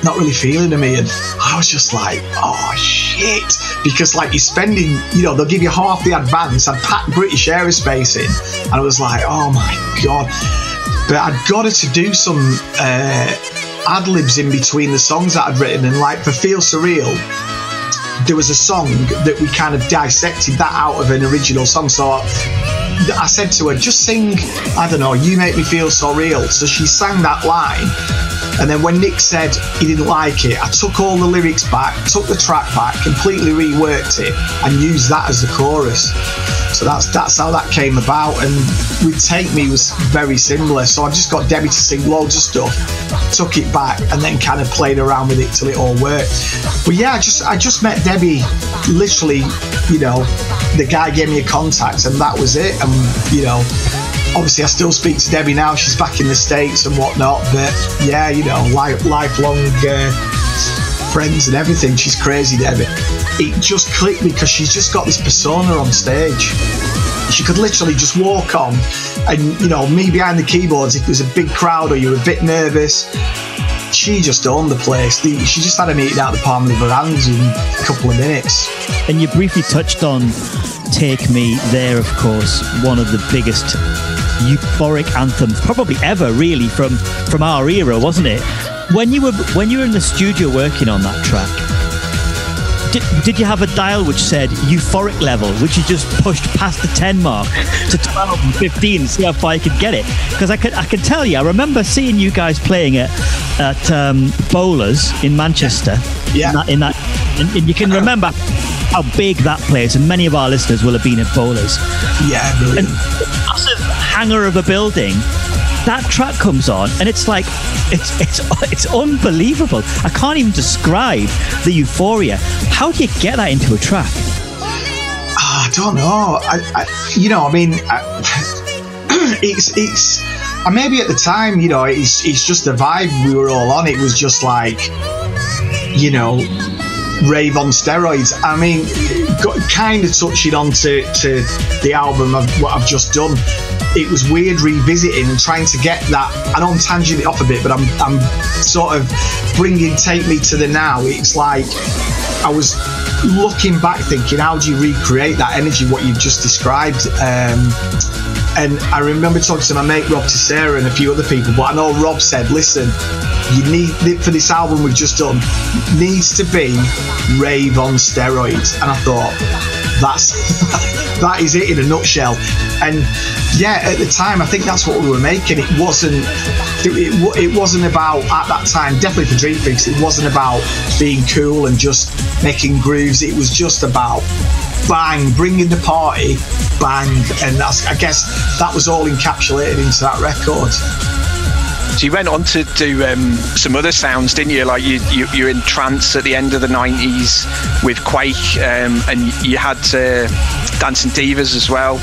[SPEAKER 5] not really feeling to me. And I was just like oh shit. Because like you're spending you know they'll give you half the advance I'd packed British Aerospace in. And I was like oh my god. But I'd got to do some uh, ad libs in between the songs that I'd written. And like for Feel So Real there was a song that we kind of dissected that out of an original song. So I said to her just sing I don't know you make me feel so real so she sang that line and then when Nick said he didn't like it, I took all the lyrics back, took the track back, completely reworked it, and used that as the chorus. So that's that's how that came about. And with Take Me was very similar. So I just got Debbie to sing loads of stuff, took it back, and then kind of played around with it till it all worked. But yeah, I just I just met Debbie literally, you know, the guy gave me a contact and that was it. And you know, obviously I still speak to Debbie now. She's back in the States and whatnot. But yeah, you know, life, lifelong uh, friends and everything. She's crazy, Debbie. It just clicked because she's just got this persona on stage. She could literally just walk on, and you know, me behind the keyboards. If there's a big crowd or you're a bit nervous, she just owned the place. She just had a meeting out the palm of her hands in a couple of minutes.
[SPEAKER 3] And you briefly touched on Take Me there, of course, one of the biggest euphoric anthems probably ever really from from our era, wasn't it? When you were when you were in the studio working on that track, did, did you have a dial which said euphoric level, which you just pushed past the 10 mark to 12 and 15 and see how far you could get it? Because I could I can tell you, I remember seeing you guys playing it at um, Bowlers in Manchester.
[SPEAKER 5] Yeah.
[SPEAKER 3] In that, in that and, and you can remember how big that place, and many of our listeners will have been at Bowlers.
[SPEAKER 5] Yeah, brilliant.
[SPEAKER 3] And massive hangar of a building. That track comes on, and it's like it's it's it's unbelievable. I can't even describe the euphoria. How do you get that into a track?
[SPEAKER 5] Ah, I don't know. I, I, you know, I mean, I, it's it's. And maybe at the time, you know, it's it's just the vibe we were all on. It was just like, you know, rave on steroids. I mean, kind of touching on to, to the album of what I've just done. it was weird revisiting and trying to get that. I know I'm tangent it off a bit, but I'm I'm sort of bringing take me to the now. It's like I was looking back, thinking, how do you recreate that energy? What you've just described. Um, and I remember talking to my mate Rob Tissera and a few other people, but I know Rob said, listen, you need for this album we've just done needs to be rave on steroids. And I thought, that's that is it in a nutshell. And yeah, at the time, I think that's what we were making. It wasn't. It, it wasn't about at that time. Definitely for Dream Freaks, it wasn't about being cool and just making grooves. It was just about bang, bringing the party, bang, and that's. I guess that was all encapsulated into that record.
[SPEAKER 2] So you went on to do um, some other sounds, didn't you? Like you, you, you're in trance at the end of the '90s with Quake, um, and you had uh, Dancing Divas as well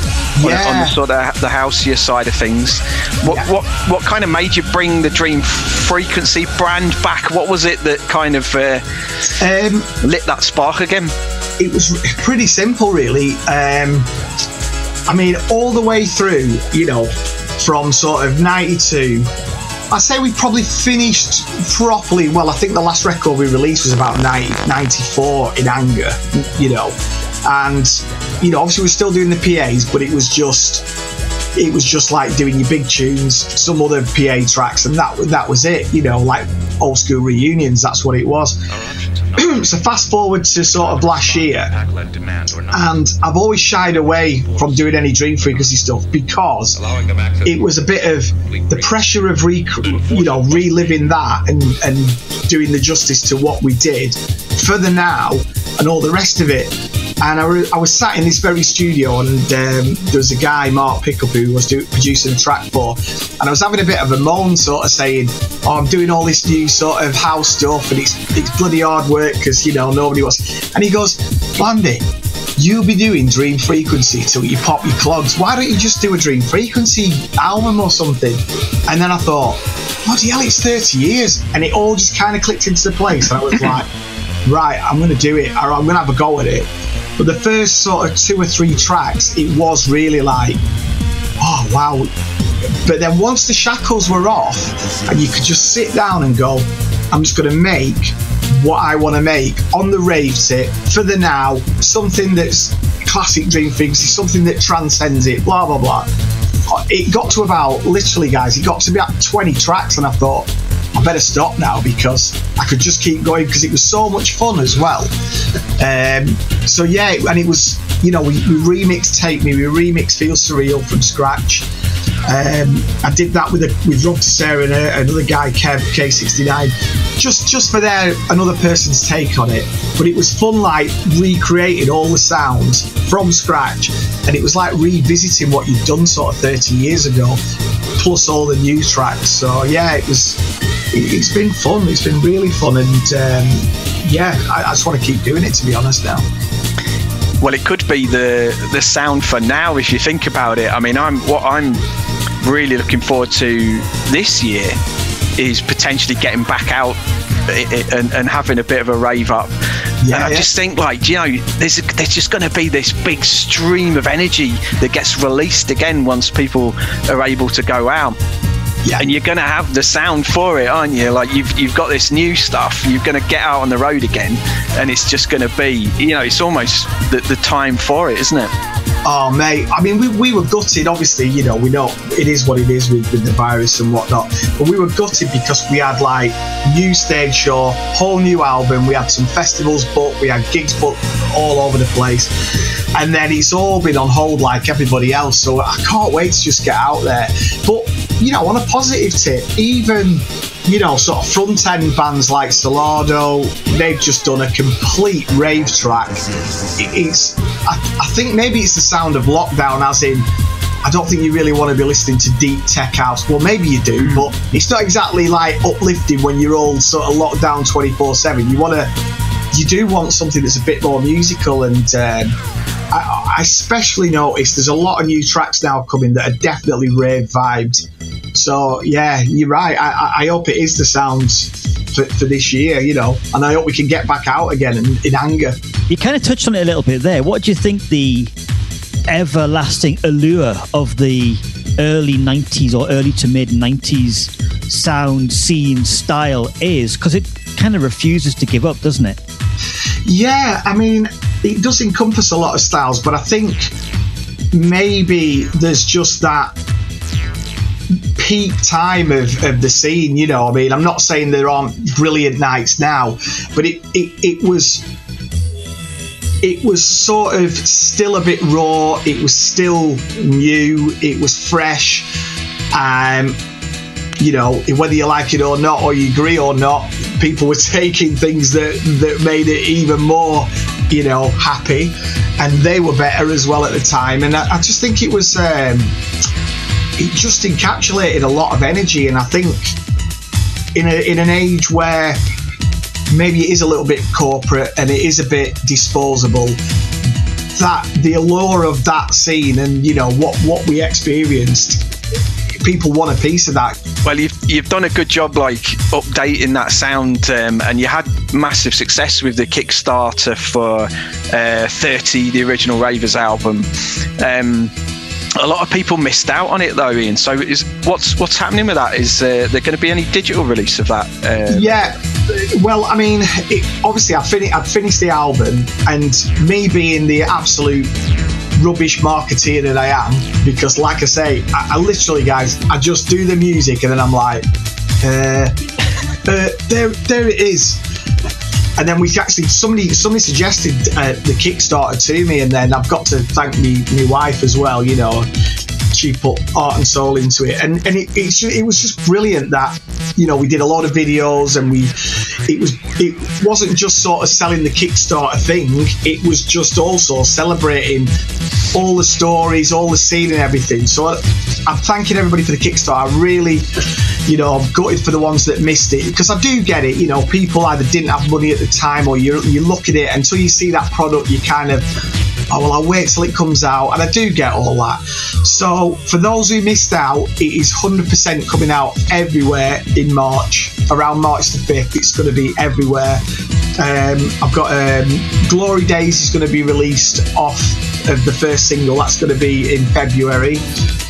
[SPEAKER 2] on, on, the sort of the houseier side of things. What, yeah. what, what kind of made you bring the Dream Frequency brand back? What was it that kind of uh, um, lit that spark again?
[SPEAKER 5] It was pretty simple, really. Um, I mean, all the way through, you know, from sort of '92 I say we probably finished properly. Well, I think the last record we released was about 90, 94 in anger, you know, and you know, obviously we're still doing the PAs, but it was just it was just like doing your big tunes, some other PA tracks, and that that was it. You know, like old school reunions. That's what it was. so fast forward to sort of last year, and I've always shied away from doing any Dream Frequency stuff because it was a bit of the pressure of re- you know reliving that and and doing the justice to what we did for the now and all the rest of it and I, re- I, was sat in this very studio, and um, there was a guy, Mark Pickup, who was do- producing a track for, and I was having a bit of a moan, sort of saying, "Oh, I'm doing all this new sort of house stuff, and it's it's bloody hard work because you know nobody wants." And he goes, "Blandy, you'll be doing Dream Frequency till you pop your clogs. Why don't you just do a Dream Frequency album or something?" And then I thought, "Bloody hell, it's 30 years," and it all just kind of clicked into place, and I was like. Right, I'm going to do it, or I'm going to have a go at it. But the first sort of two or three tracks, it was really like, oh wow. But then once the shackles were off, and you could just sit down and go, I'm just going to make what I want to make on the rave tip for the now, something that's classic Dream Frequency, something that transcends it, blah blah blah. It got to about literally, guys, it got to about 20 tracks, and I thought, I better stop now because I could just keep going because it was so much fun as well. Um, so yeah, and it was, you know, we, we remixed Take Me, we remixed Feel So Real from scratch. Um, I did that with a, with Rob Tissera and a, another guy, Kev K69, just just for their another person's take on it. But it was fun, like recreating all the sounds from scratch, and it was like revisiting what you'd done sort of 30 years ago, plus all the new tracks. So yeah, it was it, has been fun. It's been really fun, and um, yeah, I, I just want to keep doing it. To be honest, now.
[SPEAKER 2] Well, it could be the the sound for now if you think about it. I mean, I'm what I'm really looking forward to this year is potentially getting back out and, and having a bit of a rave up. Yeah, and I yeah. just think, like, you know, there's there's just going to be this big stream of energy that gets released again once people are able to go out. Yeah. And you're going to have the sound for it, aren't you? Like you've you've got this new stuff. You're going to get out on the road again, and it's just going to be, you know, it's almost the, the time for it, isn't it?
[SPEAKER 5] Oh, mate. I mean, we, we were gutted. Obviously, you know, we know it is what it is with, with the virus and whatnot. But we were gutted because we had like new stage show, whole new album. We had some festivals booked. We had gigs booked all over the place. And then it's all been on hold like everybody else. So I can't wait to just get out there. But you know, on a positive tip, even you know, sort of front end bands like Solardo, they've just done a complete rave track. It's, I, I, think maybe it's the sound of lockdown, as in, I don't think you really want to be listening to deep tech house. Well, maybe you do, hmm. but it's not exactly like uplifting when you're all sort of locked down 24 7. You want to, you do want something that's a bit more musical and. Um, I, I especially noticed there's a lot of new tracks now coming that are definitely rave vibed. So yeah, you're right. I, I hope it is the sounds for, for, this year, you know, and I hope we can get back out again in, in anger.
[SPEAKER 3] You kind of touched on it a little bit there. What do you think the everlasting allure of the early 90s or early to mid 90s sound, scene, style is because it kind of refuses to give up, doesn't it?
[SPEAKER 5] Yeah, I mean, it does encompass a lot of styles, but I think maybe there's just that peak time of, of the scene, you know. I mean, I'm not saying there aren't brilliant nights now, but it, it, it was it was sort of still a bit raw. It was still new. It was fresh. Um, you know, whether you like it or not, or you agree or not, people were taking things that that made it even more, you know, happy, and they were better as well at the time. And I, I just think it was, um, it just encapsulated a lot of energy. And I think in a, in an age where maybe it is a little bit corporate and it is a bit disposable that the allure of that scene and you know what what we experienced people want a piece of that
[SPEAKER 2] well you've you've done a good job like updating that sound um, and you had massive success with the kickstarter for uh, 30 the original ravers album um, a lot of people missed out on it though, Ian. So is what's what's happening with that? Is uh, there going to be any digital release of that?
[SPEAKER 5] Uh, yeah. Well, I mean, it, obviously, I fin- I'd finished the album, and me being the absolute rubbish marketeer that I am, because, like I say, I, I literally, guys, I just do the music, and then I'm like, uh, uh, there, there it is and then we actually somebody somebody suggested uh, the Kickstarter to me, and then I've got to thank me my wife as well. You know, she put heart and soul into it, and and it, it, it was just brilliant that you know we did a lot of videos, and we it was it wasn't just sort of selling the Kickstarter thing; it was just also celebrating all the stories, all the scene, and everything. So I, I'm thanking everybody for the Kickstarter. I really you know, I'm gutted for the ones that missed it because I do get it. You know, people either didn't have money at the time or you you look at it until you see that product, you kind of, oh well, I'll wait till it comes out, and I do get all that. So for those who missed out, it is 100% coming out everywhere in March. Around March the 5th, it's going to be everywhere. Um, I've got um, Glory Days is going to be released off of the first single. That's going to be in February.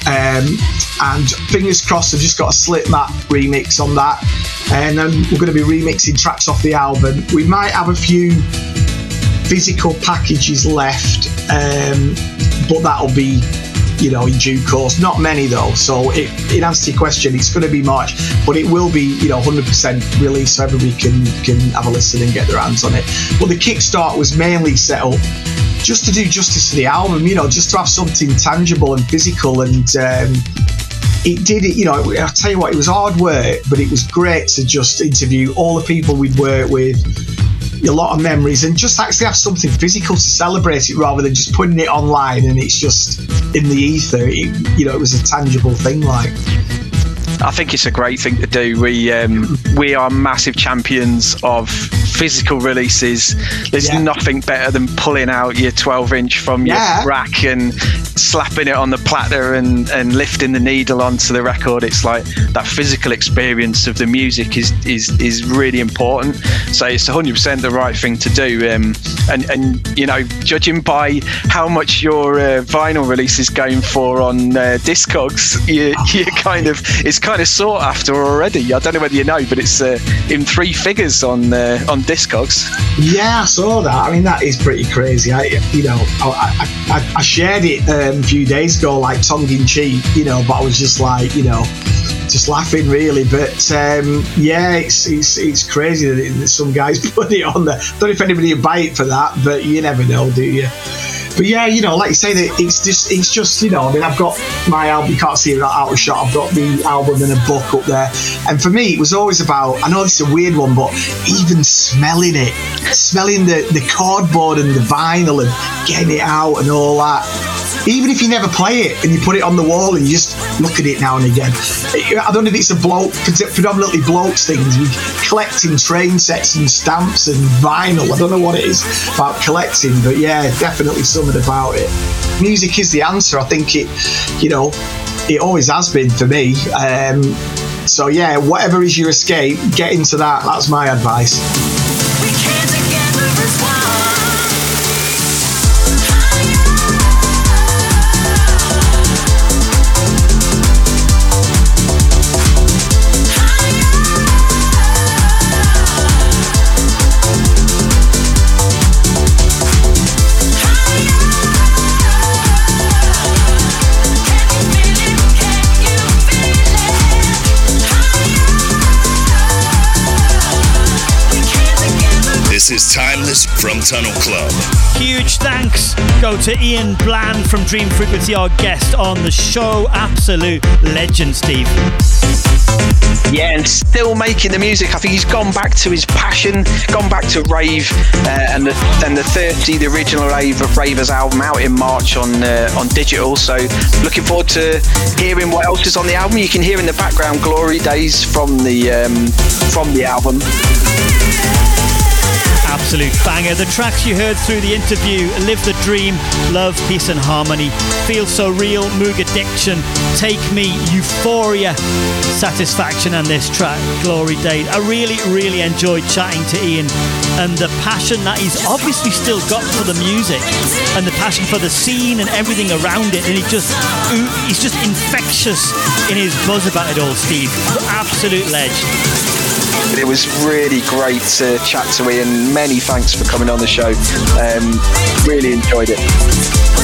[SPEAKER 5] Um, and fingers crossed, I've just got a Slipmatt remix on that. And then we're going to be remixing tracks off the album. We might have a few physical packages left, um, but that'll be you know, in due course. Not many though. So it, in answer to your question, it's going to be March, but it will be, you know, 100% released so everybody can can have a listen and get their hands on it. But the kickstart was mainly set up just to do justice to the album, you know, just to have something tangible and physical and. Um, it did it, you know. I'll tell you what, it was hard work, but it was great to just interview all the people we'd worked with, a lot of memories, and just actually have something physical to celebrate it rather than just putting it online and it's just in the ether. It, you know, it was a tangible thing, like.
[SPEAKER 2] I think it's a great thing to do. We um, we are massive champions of physical releases. There's yeah. nothing better than pulling out your 12 inch from your rack and slapping it on the platter and, and lifting the needle onto the record. It's like that physical experience of the music is is, is really important. So it's 100% the right thing to do. Um, and and you know, judging by how much your uh, vinyl release is going for on uh, Discogs, you you kind of it's kind of sought after already. I don't know whether you know, but it's uh, in three figures on uh, on Discogs.
[SPEAKER 5] Yeah, I saw that. I mean, that is pretty crazy. I, you know, I, I, I shared it um, a few days ago, like tongue in cheek, you know, but I was just like, you know, just laughing really. But um, yeah, it's, it's it's crazy that, some guys put it on there. I Don't know if anybody would buy it for that, but you never know, do you? But yeah, you know, like you say, that it's just, it's just, you know, I mean, I've got my album. You can't see it out of shot. I've got the album in a book up there, and for me, it was always about. I know is a weird one, but even smelling it, smelling the the cardboard and the vinyl and getting it out and all that even if you never play it and you put it on the wall and you just look at it now and again. I don't know if it's a bloke, predominantly blokes thing, collecting train sets and stamps and vinyl. I don't know what it is about collecting, but yeah, definitely something about it. Music is the answer. I think it, you know, it always has been for me. Um, so yeah, whatever is your escape, get into that. That's my advice.
[SPEAKER 1] Is Timeless from Tunnel Club.
[SPEAKER 3] Huge thanks go to Ian Bland from Dream Frequency, our guest on the show. Absolute legend, Steve.
[SPEAKER 2] Yeah, and still making the music. I think he's gone back to his passion, gone back to rave, uh, and the and the 30, the original rave of Ravers album out in March on uh, on digital. So looking forward to hearing what else is on the album. You can hear in the background "Glory Days" from the um, from the album
[SPEAKER 3] absolute banger. The tracks you heard through the interview Live the Dream, Love, Peace and Harmony, Feel So Real, Moog Addiction, Take Me, Euphoria, Satisfaction, and this track, Glory Days. I really, really enjoyed chatting to Ian and the passion that he's obviously still got for the music and the passion for the scene and everything around it. And he just, he's just infectious in his buzz about it all, Steve. Absolute ledge.
[SPEAKER 2] It was really great to chat to Ian. Many thanks for coming on the show. Um, really enjoyed it.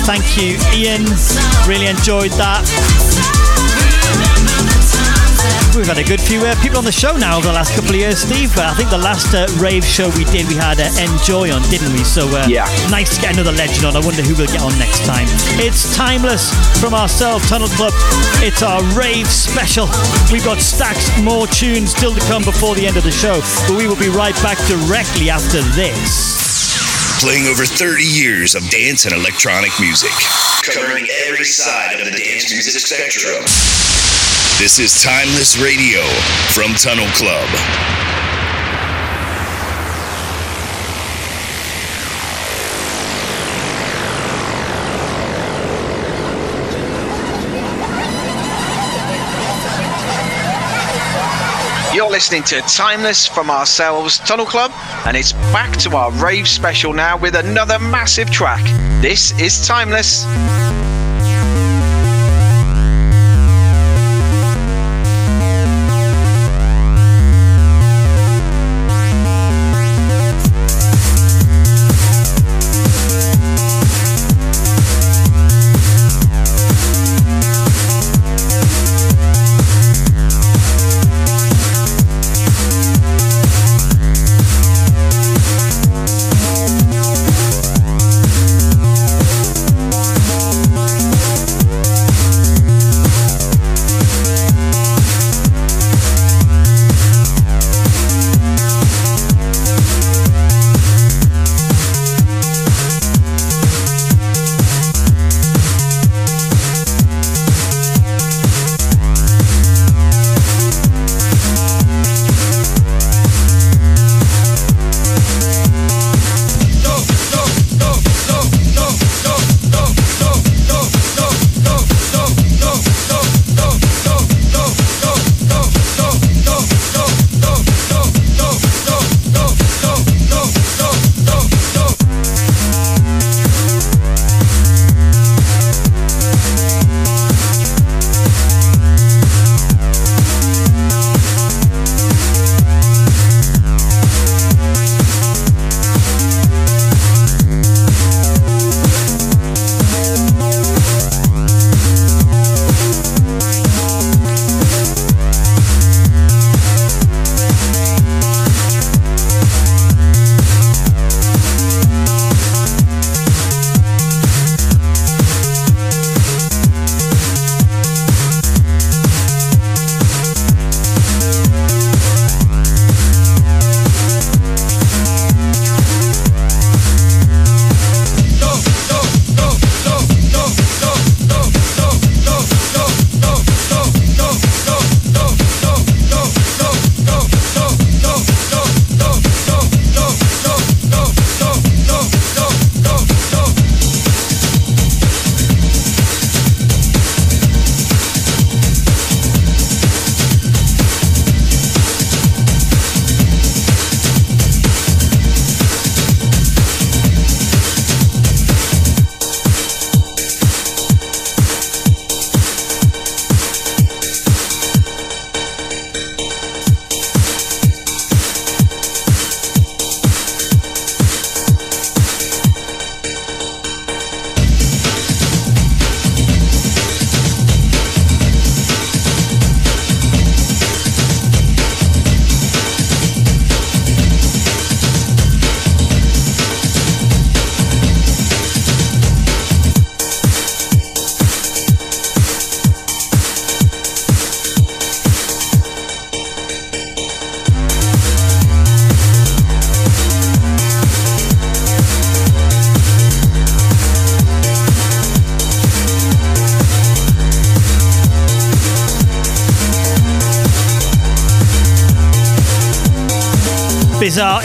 [SPEAKER 3] Thank you, Ian. Really enjoyed that. We've had a good few uh, people on the show now over the last couple of years, Steve. I think the last uh, rave show we did, we had uh, N-Joi on, didn't we? So uh,
[SPEAKER 2] yeah,
[SPEAKER 3] nice to get another legend on. I wonder who we'll get on next time. It's timeless from ourselves, Tunnel Club. It's our rave special. We've got stacks more tunes still to come before the end of the show, but we will be right back directly after this.
[SPEAKER 1] Playing over 30 years of dance and electronic music, covering every side of the dance music spectrum. This is Timeless Radio from Tunnel Club.
[SPEAKER 2] You're listening to Timeless from ourselves, Tunnel Club, and it's back to our rave special now with another massive track. This is Timeless.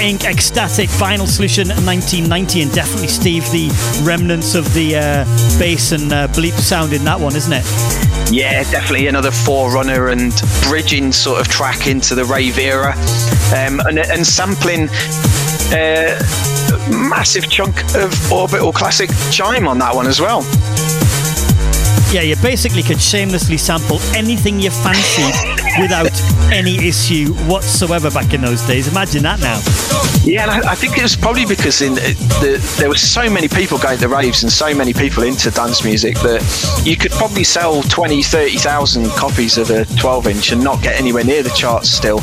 [SPEAKER 3] Inc. Ecstatic Final Solution 1990, and definitely Steve the remnants of the uh, bass and uh, bleep sound in that one, isn't it?
[SPEAKER 2] Yeah, definitely another forerunner and bridging sort of track into the rave era, um, and, and sampling. Uh, massive chunk of orbital classic chime on that one as well.
[SPEAKER 3] Yeah, you basically could shamelessly sample anything you fancied without any issue whatsoever back in those days. Imagine that now.
[SPEAKER 2] Yeah, and I, I think it was probably because in the, the, there were so many people going to raves and so many people into dance music that you could probably sell 20, 30,000 copies of a 12 inch and not get anywhere near the charts still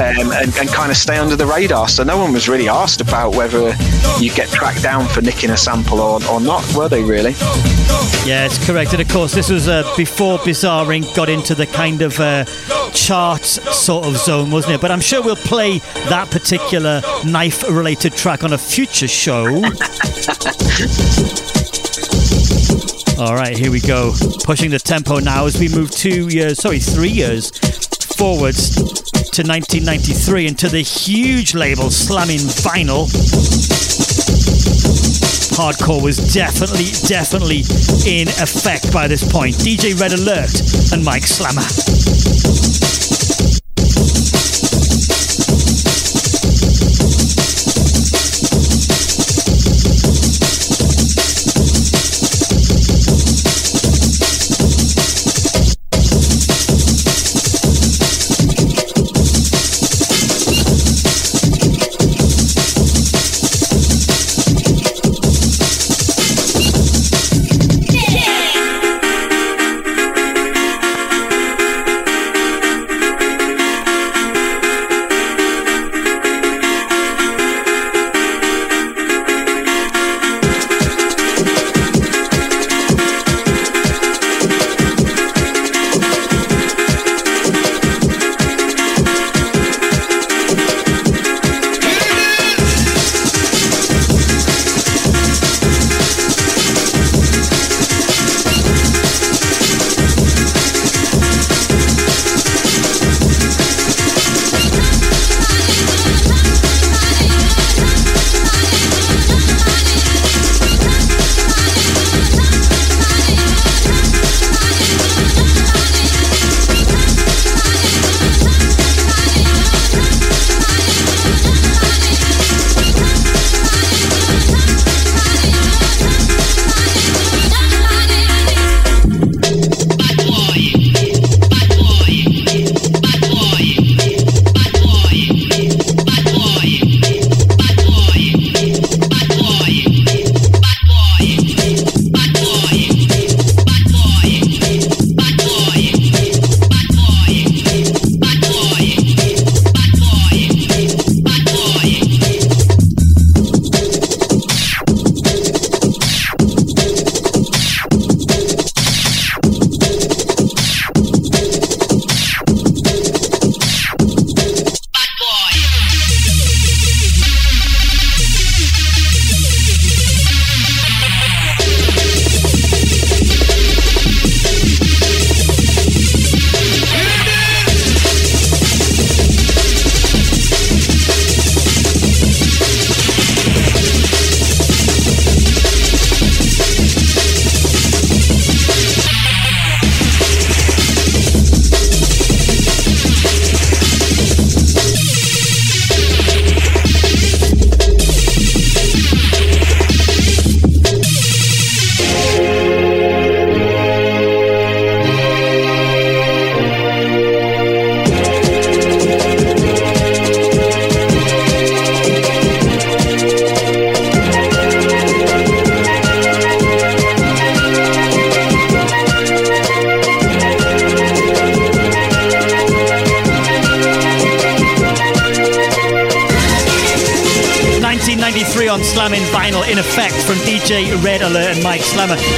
[SPEAKER 2] um, and, and kind of stay under the radar. So no one was really asked about whether you get tracked down for nicking a sample or, or not, were they really?
[SPEAKER 3] Yeah, it's correct. And of course, this was uh, before Bizarre Inc. got into the kind of uh, charts sort of zone, wasn't it? But I'm sure we'll play that particular knife related track on a future show. All right, here we go. Pushing the tempo now as we move two years, sorry, three years forwards to 1993 and to the huge label Slamming Vinyl. Hardcore was definitely, definitely in effect by this point. DJ Red Alert and Mike Slammer.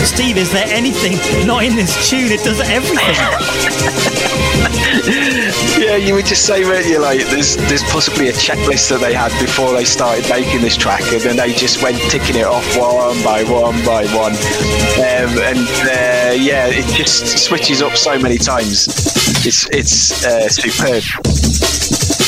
[SPEAKER 3] Steve, is there anything not in this tune? It does everything.
[SPEAKER 2] yeah, you would just say, like, there's, there's possibly a checklist that they had before they started making this track, and then they just went ticking it off one by one by one. Um, and uh, yeah, it just switches up so many times. It's, it's uh, superb.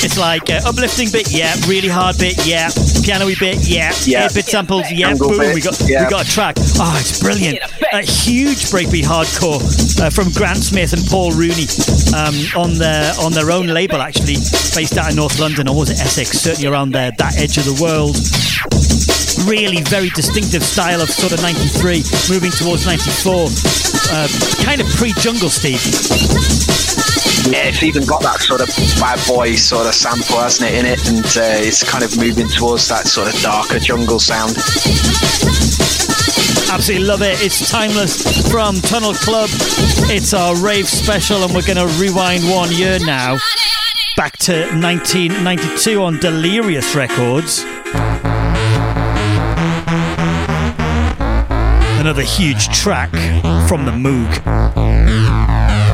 [SPEAKER 3] It's like uh, uplifting bit, yeah. Really hard bit, yeah. Piano bit, yeah.
[SPEAKER 2] Yeah.
[SPEAKER 3] 8-bit samples, yeah.
[SPEAKER 2] Jungle
[SPEAKER 3] Boom,
[SPEAKER 2] bit,
[SPEAKER 3] we got
[SPEAKER 2] yeah.
[SPEAKER 3] we got a track. Oh, it's brilliant. A huge breakbeat hardcore uh, from Grant Smith and Paul Rooney um, on their on their own label, actually, based out of North London, or was it Essex? Certainly around there, that edge of the world. Really very distinctive style of sort of 93, moving towards 94. Uh, kind of pre-jungle, Steve.
[SPEAKER 2] Yeah, it's even got that sort of bad boy sort of sample, hasn't it, in it? And uh, it's kind of moving towards that sort of darker jungle sound.
[SPEAKER 3] Absolutely love it. It's timeless from Tunnel Club. It's our rave special, and we're going to rewind one year now back to 1992 on Delirious Records. Another huge track from the Moog.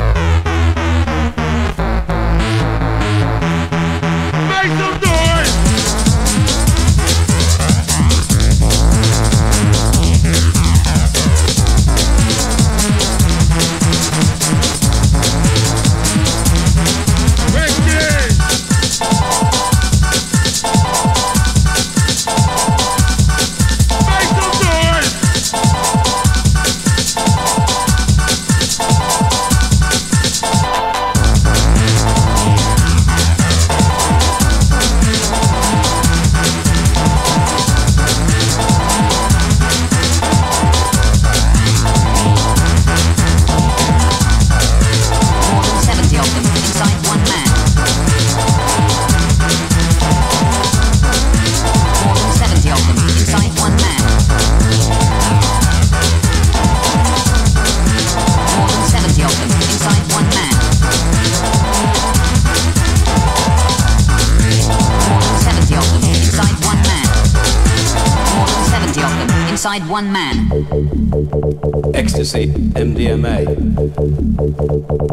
[SPEAKER 6] Ecstasy, MDMA.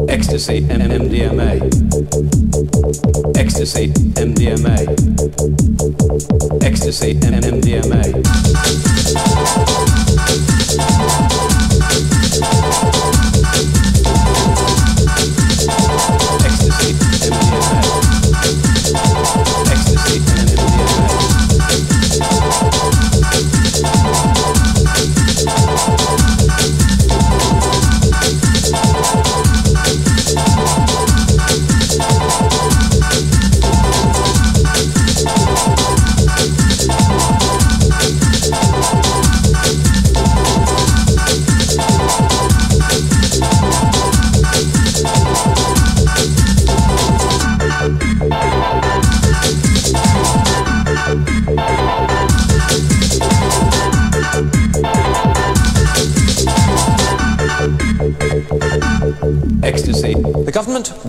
[SPEAKER 6] Ecstasy, MDMA. Ecstasy, MDMA. Ecstasy, MDMA.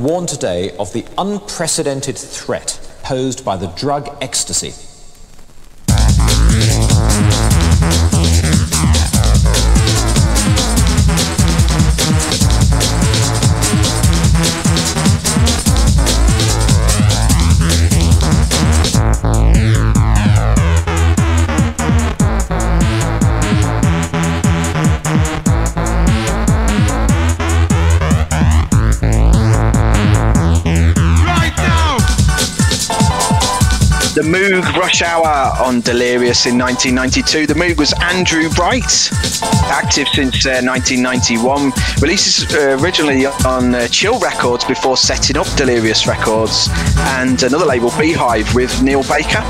[SPEAKER 7] Warned today of the unprecedented threat posed by the drug ecstasy.
[SPEAKER 2] Hour on Delirious in 1992. The Moog was Andrew Bright, active since uh, 1991. Releases uh, originally on uh, Chill Records before setting up Delirious Records and another label, Beehive, with Neil Baker.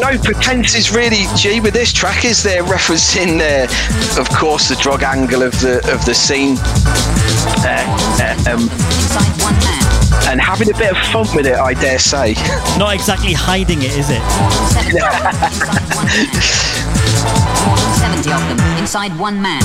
[SPEAKER 2] No pretenses really, G, with this track, is there? Referencing, uh, of course, the drug angle of the of the scene. Uh, uh, um. And having a bit of fun with it, I dare say.
[SPEAKER 3] Not exactly hiding it, is it?
[SPEAKER 8] 70 of them inside one man. More than 70 of them inside one man.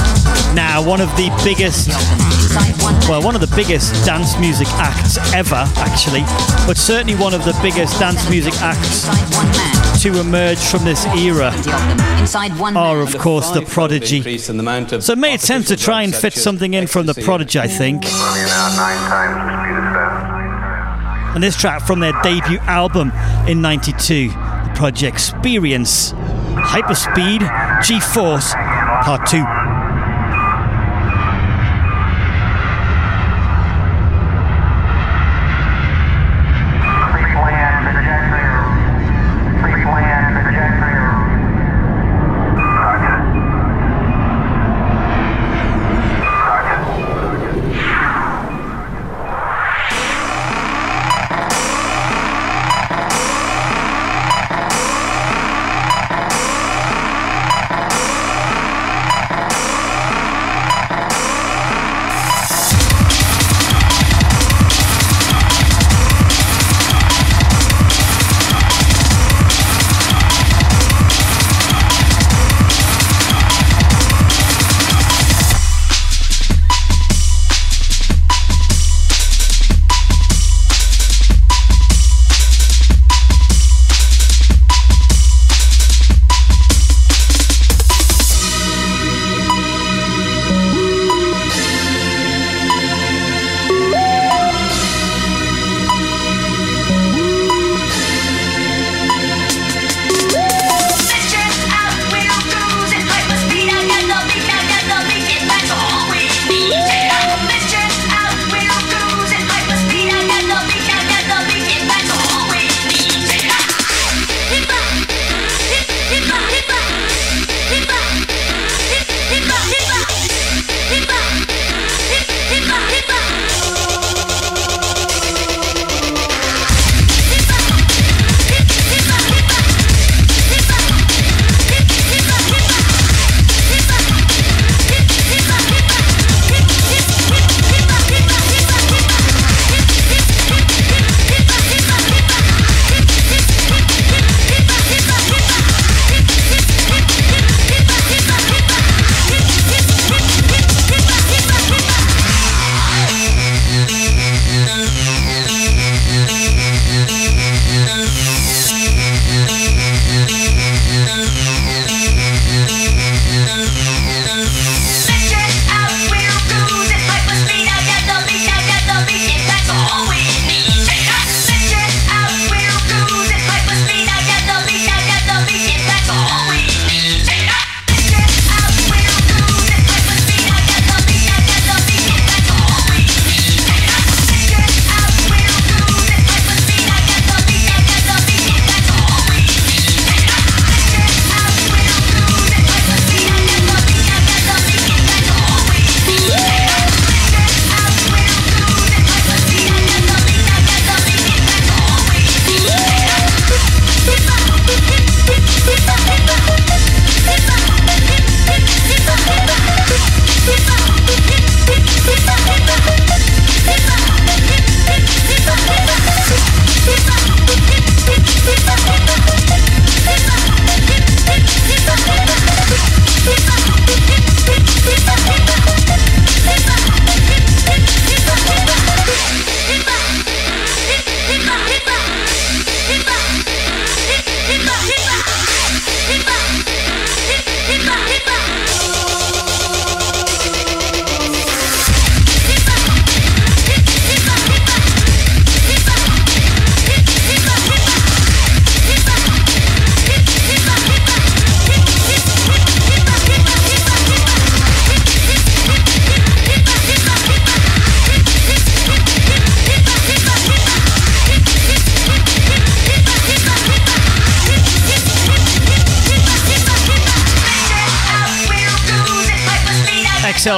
[SPEAKER 3] Now, one of the biggest
[SPEAKER 8] 70 of them inside one man.
[SPEAKER 3] well, one of the biggest dance music acts ever, actually, but certainly one of the biggest dance music acts
[SPEAKER 8] inside one man.
[SPEAKER 3] to emerge from this era
[SPEAKER 8] 70 of them inside one
[SPEAKER 3] are, of course, the Prodigy.
[SPEAKER 6] Increase in the amount of
[SPEAKER 3] So it made sense to try and fit something in from the Prodigy, I think. And this track from their debut album in 92, the Prodigy Experience, Hyperspeed, G Force, Part 2.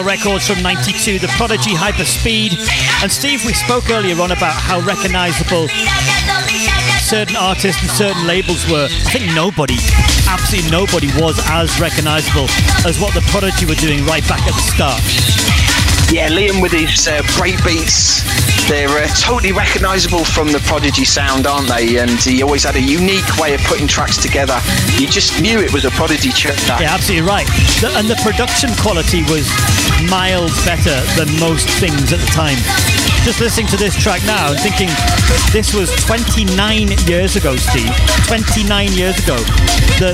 [SPEAKER 3] Records from 92, The Prodigy Hyperspeed. And Steve, we spoke earlier on about how recognizable certain artists and certain labels were. I think nobody, absolutely nobody, was as recognizable as what The Prodigy were doing right back at the start.
[SPEAKER 2] Yeah, Liam with his uh, break beats, they're uh, totally recognisable from the Prodigy sound, aren't they? And he always had a unique way of putting tracks together. You just knew it was a Prodigy track.
[SPEAKER 3] Yeah, absolutely right. The, and the production quality was miles better than most things at the time. Just listening to this track now and thinking, this was 29 years ago, Steve. 29 years ago. The,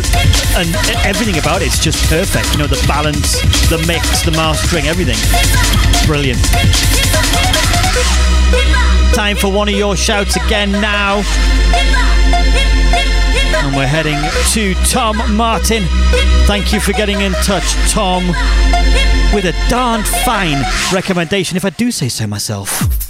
[SPEAKER 3] and everything about it's just perfect. You know, the balance, the mix, the mastering, everything. Brilliant. Time for one of your shouts again now. And we're heading to Tom Martin. Thank you for getting in touch, Tom, with a darn fine recommendation, if I do say so myself.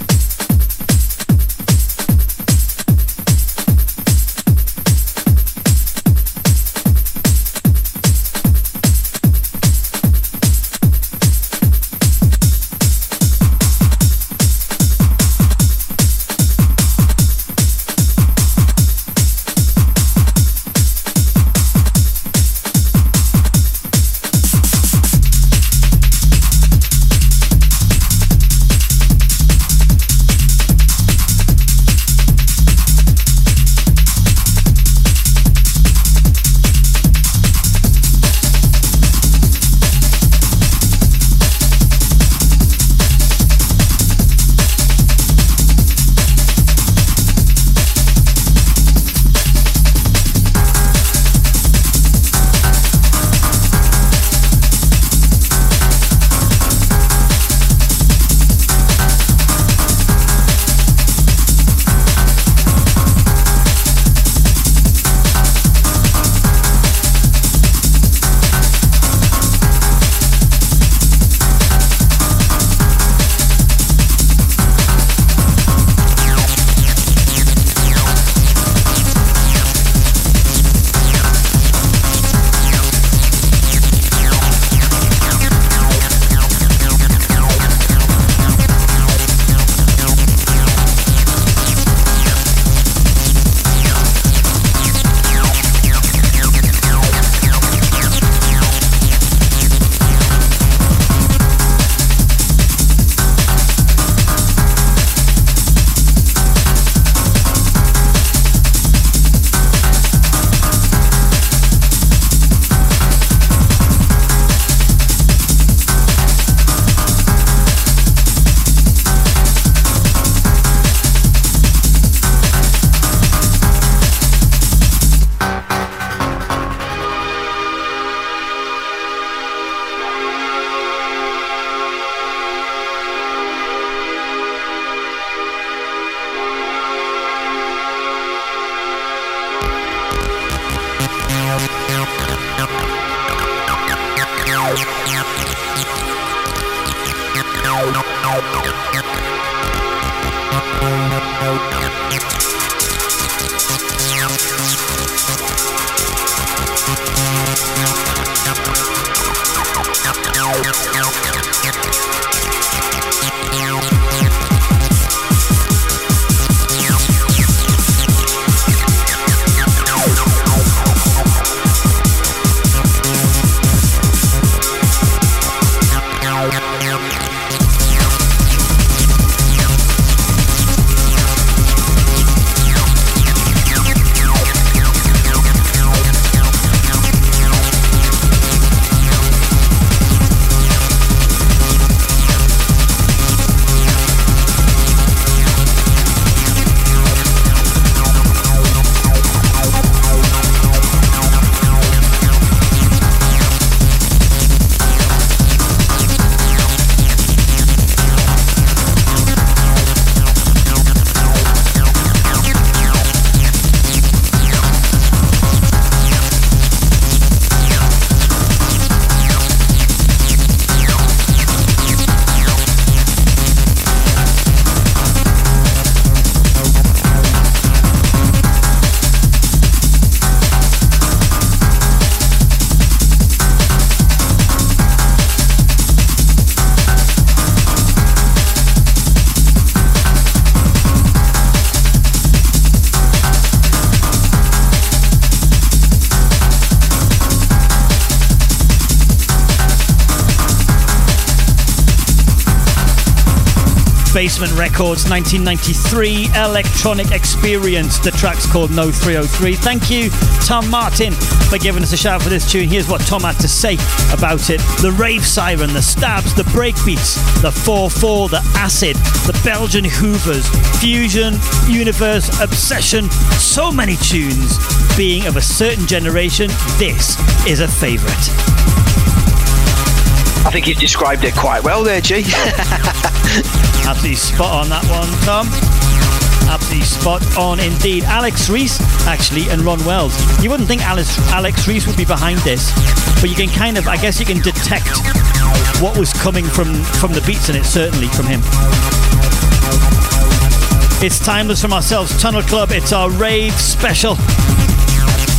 [SPEAKER 3] Basement Records 1993 Electronic Experience. The track's called No 303. Thank you, Tom Martin, for giving us a shout for this tune. Here's what Tom had to say about it the rave siren, the stabs, the breakbeats, the 4 4, the acid, the Belgian Hoovers, fusion, universe, obsession, so many tunes. Being of a certain generation, this is a favourite.
[SPEAKER 2] I think he's described it quite well there, G.
[SPEAKER 3] Absolutely spot on that one, Tom. Absolutely spot on indeed. Alex Reece, actually, and Ron Wells. You wouldn't think Alex, Alex Reece would be behind this, but you can kind of, I guess, you can detect what was coming from from the beats in it. Certainly from him. It's timeless from ourselves, Tunnel Club. It's our rave special.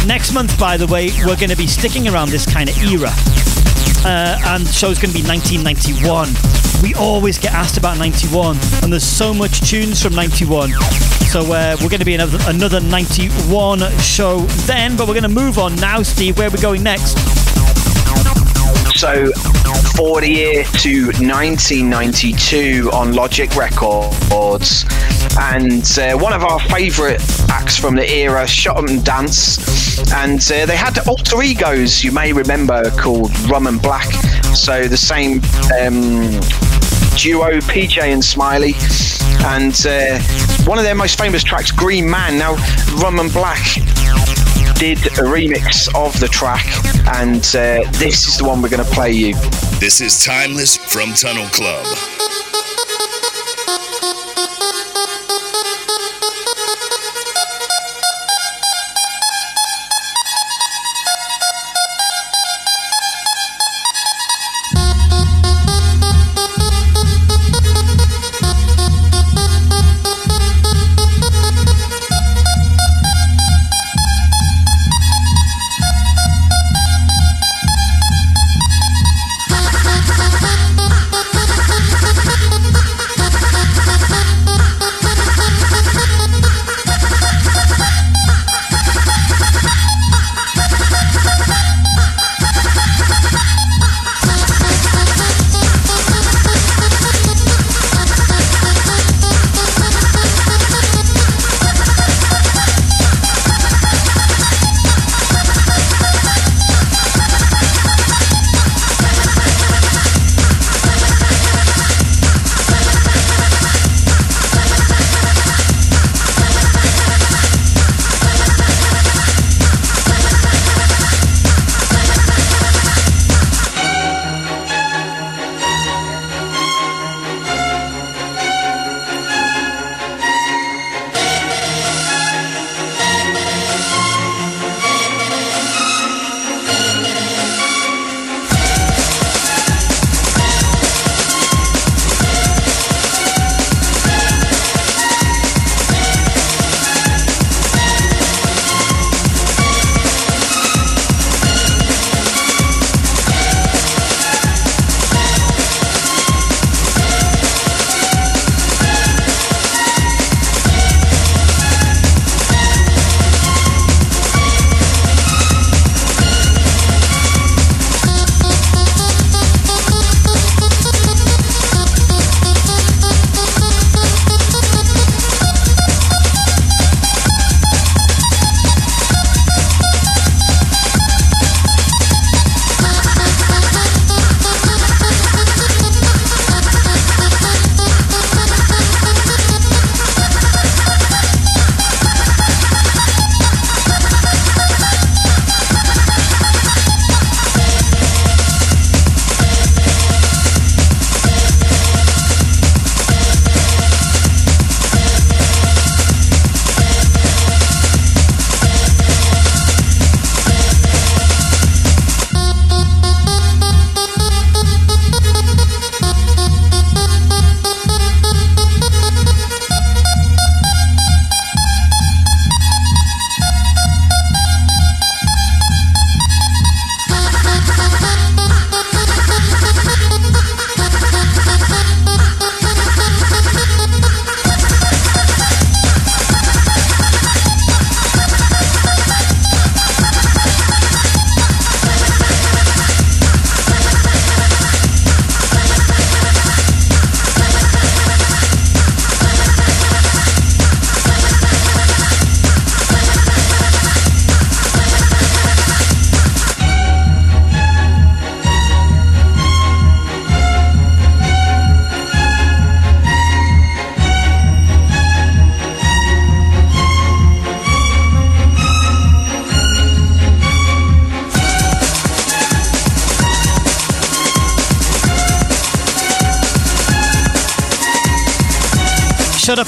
[SPEAKER 3] Next month, by the way, we're going to be sticking around this kind of era. Uh, and the show's going to be 1991. We always get asked about 91, and there's so much tunes from 91. So uh, we're going to be another, another 91 show then, but we're going to move on now, Steve. Where are we going next?
[SPEAKER 2] So, forward a year to 1992 on Logic Records, and uh, one of our favourite acts from the era, Shut Up and Dance, and uh, they had alter egos. You may remember called Rum and Black. So the same um, duo, PJ and Smiley, and uh, one of their most famous tracks, Green Man. Now, Rum and Black did a remix of the track, and uh, this is the one we're going to play you.
[SPEAKER 1] This is Timeless from Tunnel Club.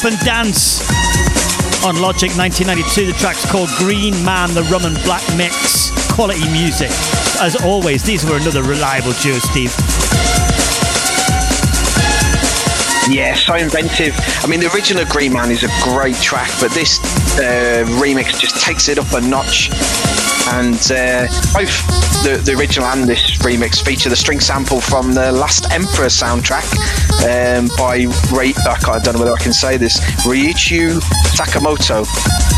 [SPEAKER 3] And Dance on Logic 1992. The track's called Green Man, the Rum and Black Mix. Quality music. As always, these were another reliable duo, Steve.
[SPEAKER 2] Yeah, so inventive. I mean, the original Green Man is a great track, but this uh, remix just takes it up a notch. And uh, both the, the original and this remix feature the string sample from the Last Emperor soundtrack um, by Ray. I, can't, I don't know whether I can say this. Ryuichi Sakamoto.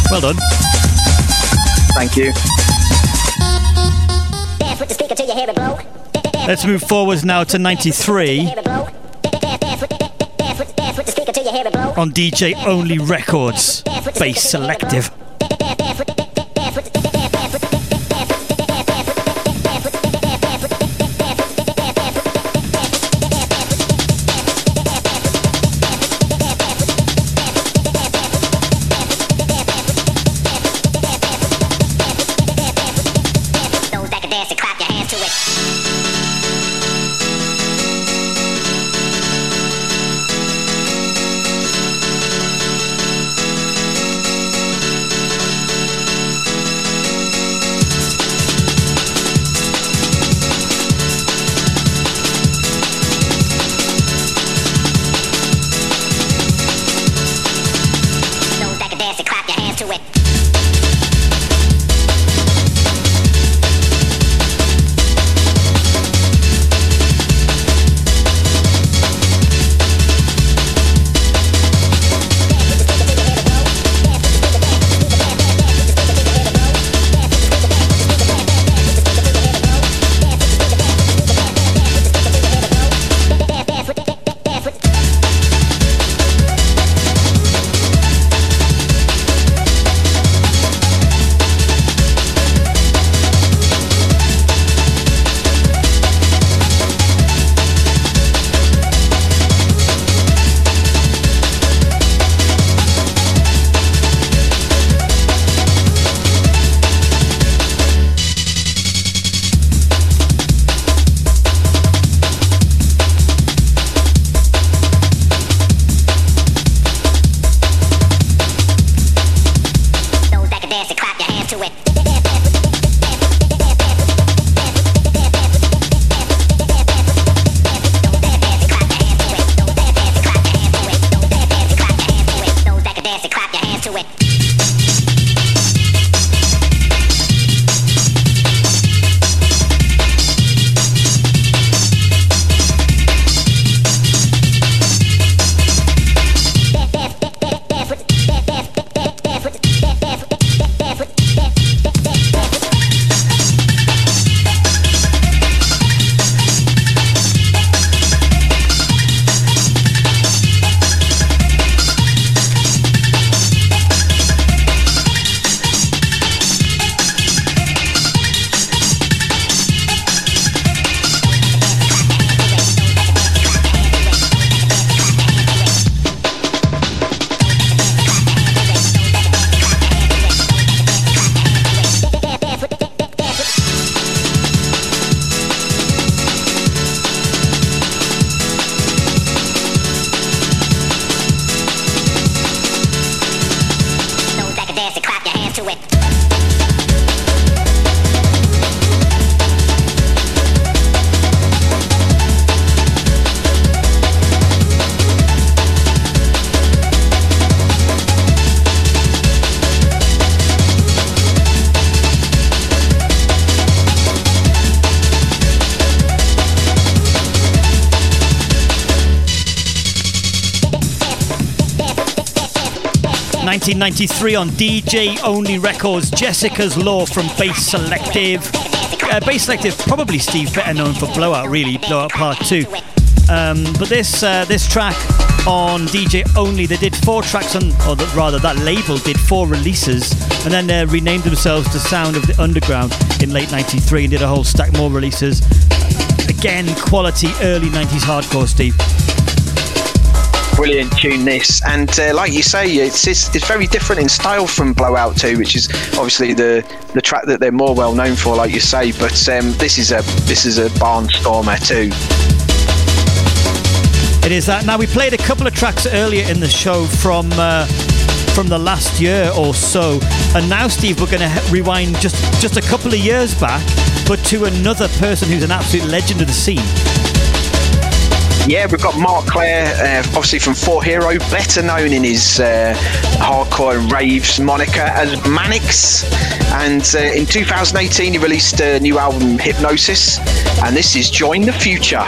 [SPEAKER 3] Well done.
[SPEAKER 2] Thank you.
[SPEAKER 9] Dance with the speaker till you hear it blow.
[SPEAKER 3] Let's move forwards now to 93
[SPEAKER 9] Hear it blow. Dance with dance with dance with the speaker till you hear it blow.
[SPEAKER 3] on DJ Only Records. Bass Selective. 1993 on DJ Only Records, Jessica's Law from Bass Selective. Uh, Bass Selective, probably Steve, better known for Blowout, really, Blowout Part 2. Um, but this uh, this track on DJ Only, they did four tracks on, or the, rather, that label did four releases, and then they renamed themselves to Sound of the Underground in late 93 and did a whole stack more releases. Again, quality early 90s hardcore, Steve
[SPEAKER 2] brilliant tune this and uh, like you say it's, it's it's very different in style from blowout 2 which is obviously the the track that they're more well known for like you say but um, this is a this is a barnstormer too
[SPEAKER 3] It is that. Now we played a couple of tracks earlier in the show from uh, from the last year or so, and now Steve, we're going to rewind just just a couple of years back, but to another person who's an absolute legend of the scene.
[SPEAKER 2] Yeah, we've got Mark Clair, uh, obviously from Four Hero, better known in his uh, hardcore raves moniker as Manix. And uh, in 2018, he released a new album, Hypnosis, and this is Join the Future.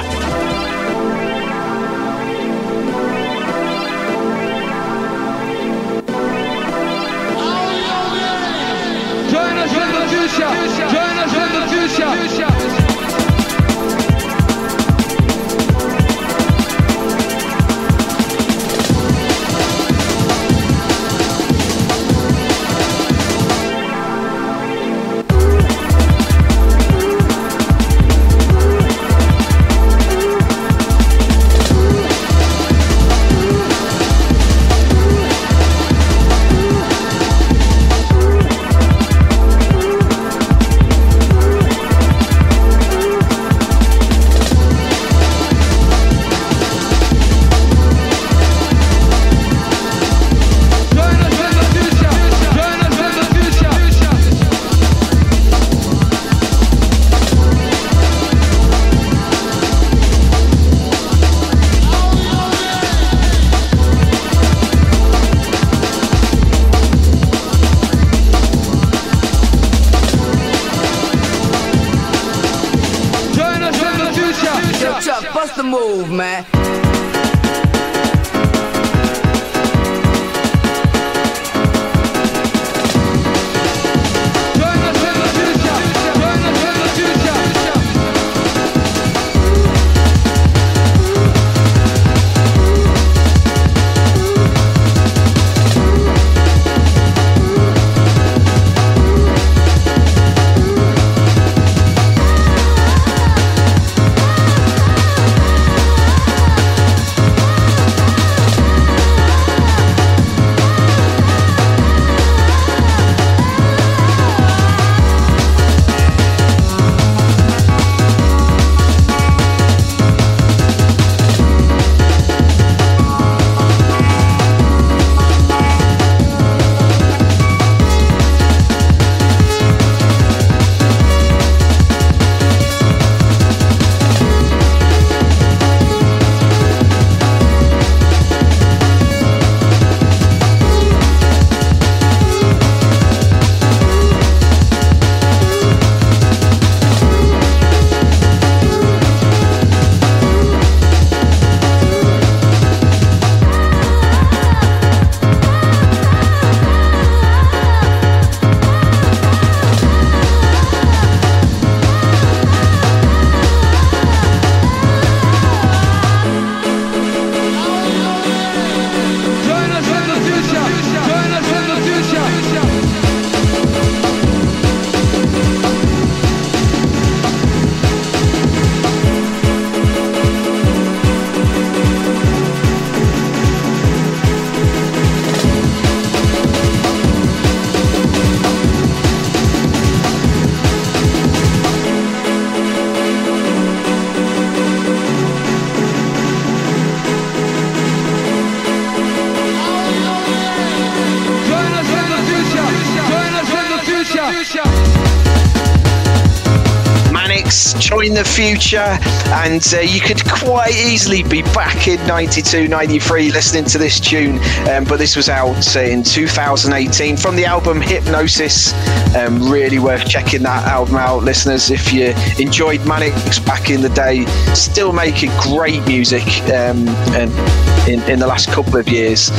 [SPEAKER 4] The Future,
[SPEAKER 2] and uh, you could quite easily be back in 92, 93 listening to this tune, um, but this was out uh, in 2018 from the album Hypnosis. Um, really worth checking that album out, listeners. If you enjoyed Manix back in the day, still making great music um, and in, in the last couple of years.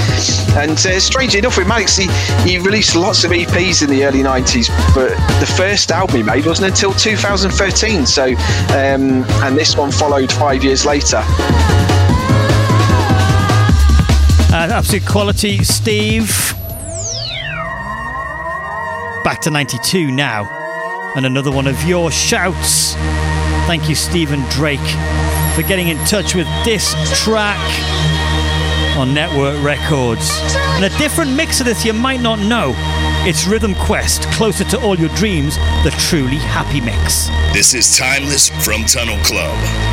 [SPEAKER 2] And uh, strangely enough, with Manix, he, he released lots of EPs in the early 90s, but the first album he made wasn't until 2013. So, um, and this one followed five years later.
[SPEAKER 3] Uh, absolute quality, Steve. Back to 92 now. And another one of your shouts. Thank you, Stephen Drake, for getting in touch with this track on Network Records. And a different mix of this you might not know. It's Rhythm Quest, closer to all your dreams, the truly happy mix.
[SPEAKER 1] This is Timeless from Tunnel Club.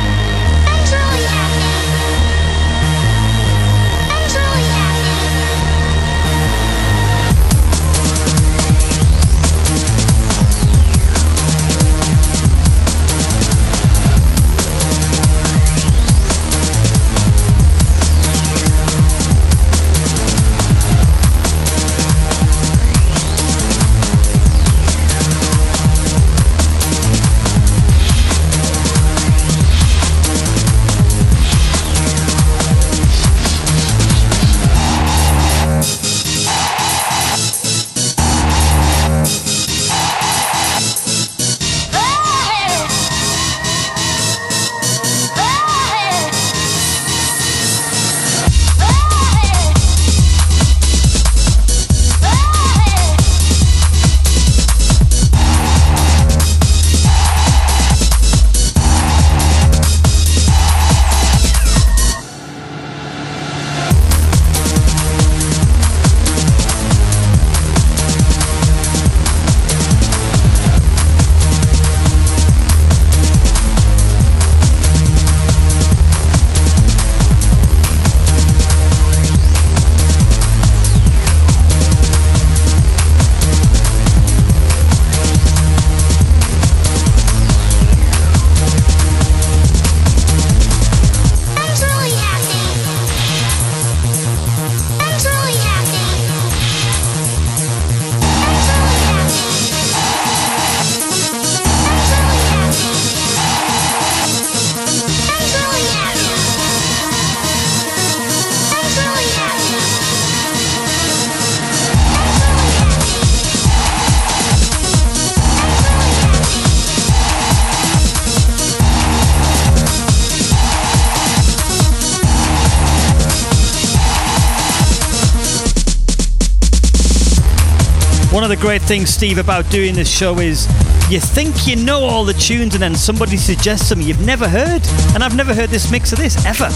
[SPEAKER 3] The great things, Steve, about doing this show is you think you know all the tunes and then somebody suggests something you've never heard. And I've never heard this mix of this ever.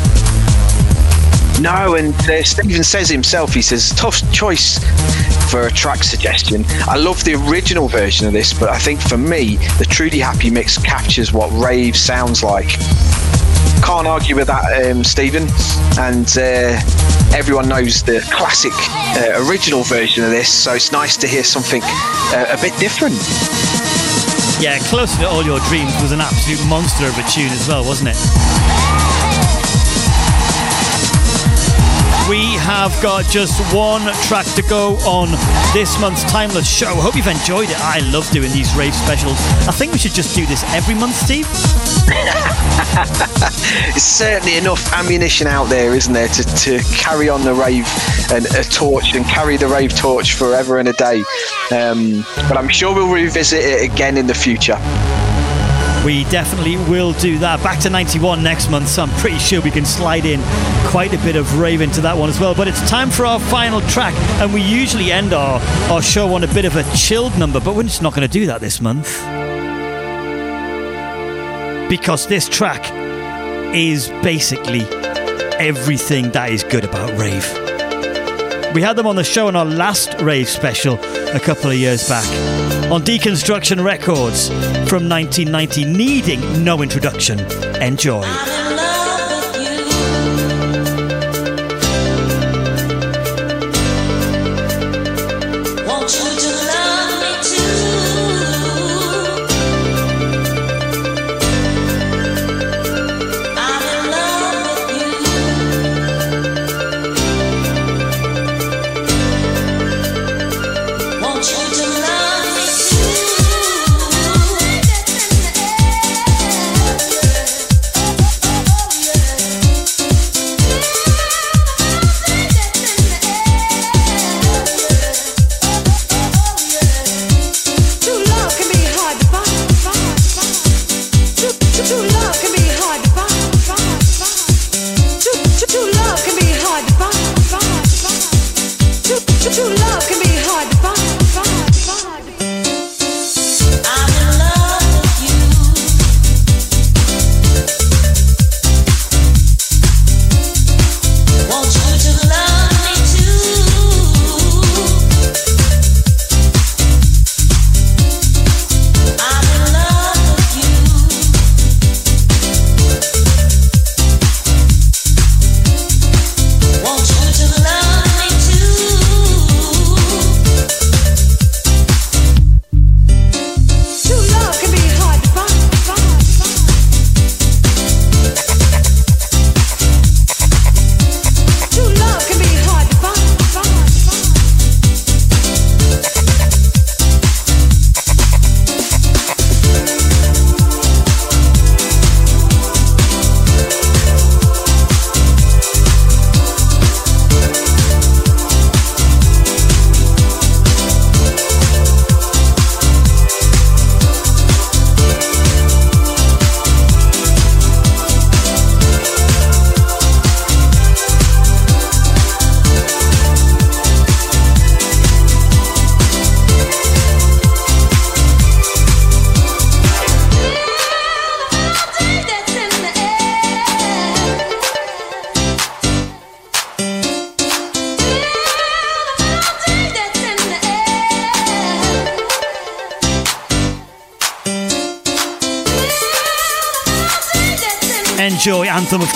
[SPEAKER 2] No, and uh, Stephen says himself, he says, tough choice for a track suggestion. I love the original version of this, but I think for me, the Truly Happy mix captures what rave sounds like. Can't argue with that, um, Stephen. And uh, everyone knows the classic uh, original version of this, so it's nice to hear something uh, a bit different.
[SPEAKER 3] Yeah, Closer to All Your Dreams was an absolute monster of a tune as well, wasn't it? We have got just one track to go on this month's Timeless show. Hope you've enjoyed it. I love doing these rave specials. I think we should just do this every month, Steve.
[SPEAKER 2] It's certainly enough ammunition out there, isn't there, to, to carry on the rave and a torch and carry the rave torch forever and a day. Um, but I'm sure we'll revisit it again in the future.
[SPEAKER 3] We definitely will do that. Back to 91 next month, so I'm pretty sure we can slide in quite a bit of rave into that one as well. But it's time for our final track, and we usually end our, our show on a bit of a chilled number, but we're just not going to do that this month. Because this track is basically everything that is good about rave. We had them on the show in our last rave special a couple of years back on Deconstruction Records from 1990, needing no introduction. Enjoy.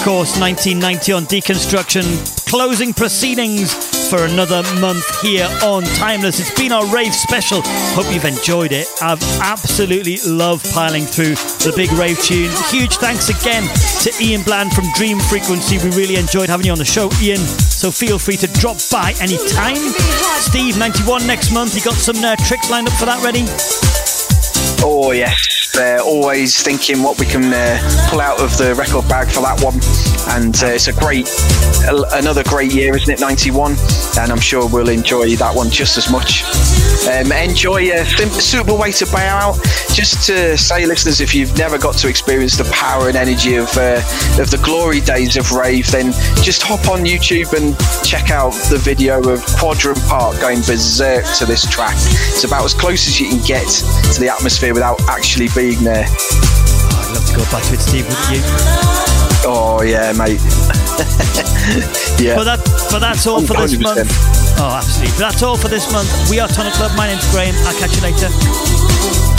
[SPEAKER 3] Course, 1990 on Deconstruction. Closing proceedings for another month here on Timeless. It's been our rave special. Hope you've enjoyed it. I've absolutely loved piling through the big rave tunes. Huge thanks again to Ian Bland from Dream Frequency. We really enjoyed having you on the show, Ian. So feel free to drop by anytime. Steve, 91 next month. You got some uh, tricks lined up for that ready?
[SPEAKER 2] Oh yes, uh, always thinking what we can uh, pull out of the record bag for that one, and uh, it's a great, another great year, isn't it? 91, and I'm sure we'll enjoy that one just as much. Um, enjoy a sim- suitable way to bow out. Just to say, listeners, if you've never got to experience the power and energy of uh, of the glory days of rave, then just hop on YouTube and check out the video of Quadrant Park going berserk to this track. It's about as close as you can get to the atmosphere without actually being there.
[SPEAKER 3] I'd love to go back to it, Steve, wouldn't you?
[SPEAKER 2] Oh yeah, mate. yeah.
[SPEAKER 3] But that, but that's all for this
[SPEAKER 2] 100%.
[SPEAKER 3] month. Oh, absolutely. But that's all for this month. We are Tunnel Club. My name's Graeme. I'll catch you later.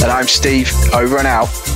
[SPEAKER 2] And I'm Steve. Over and out.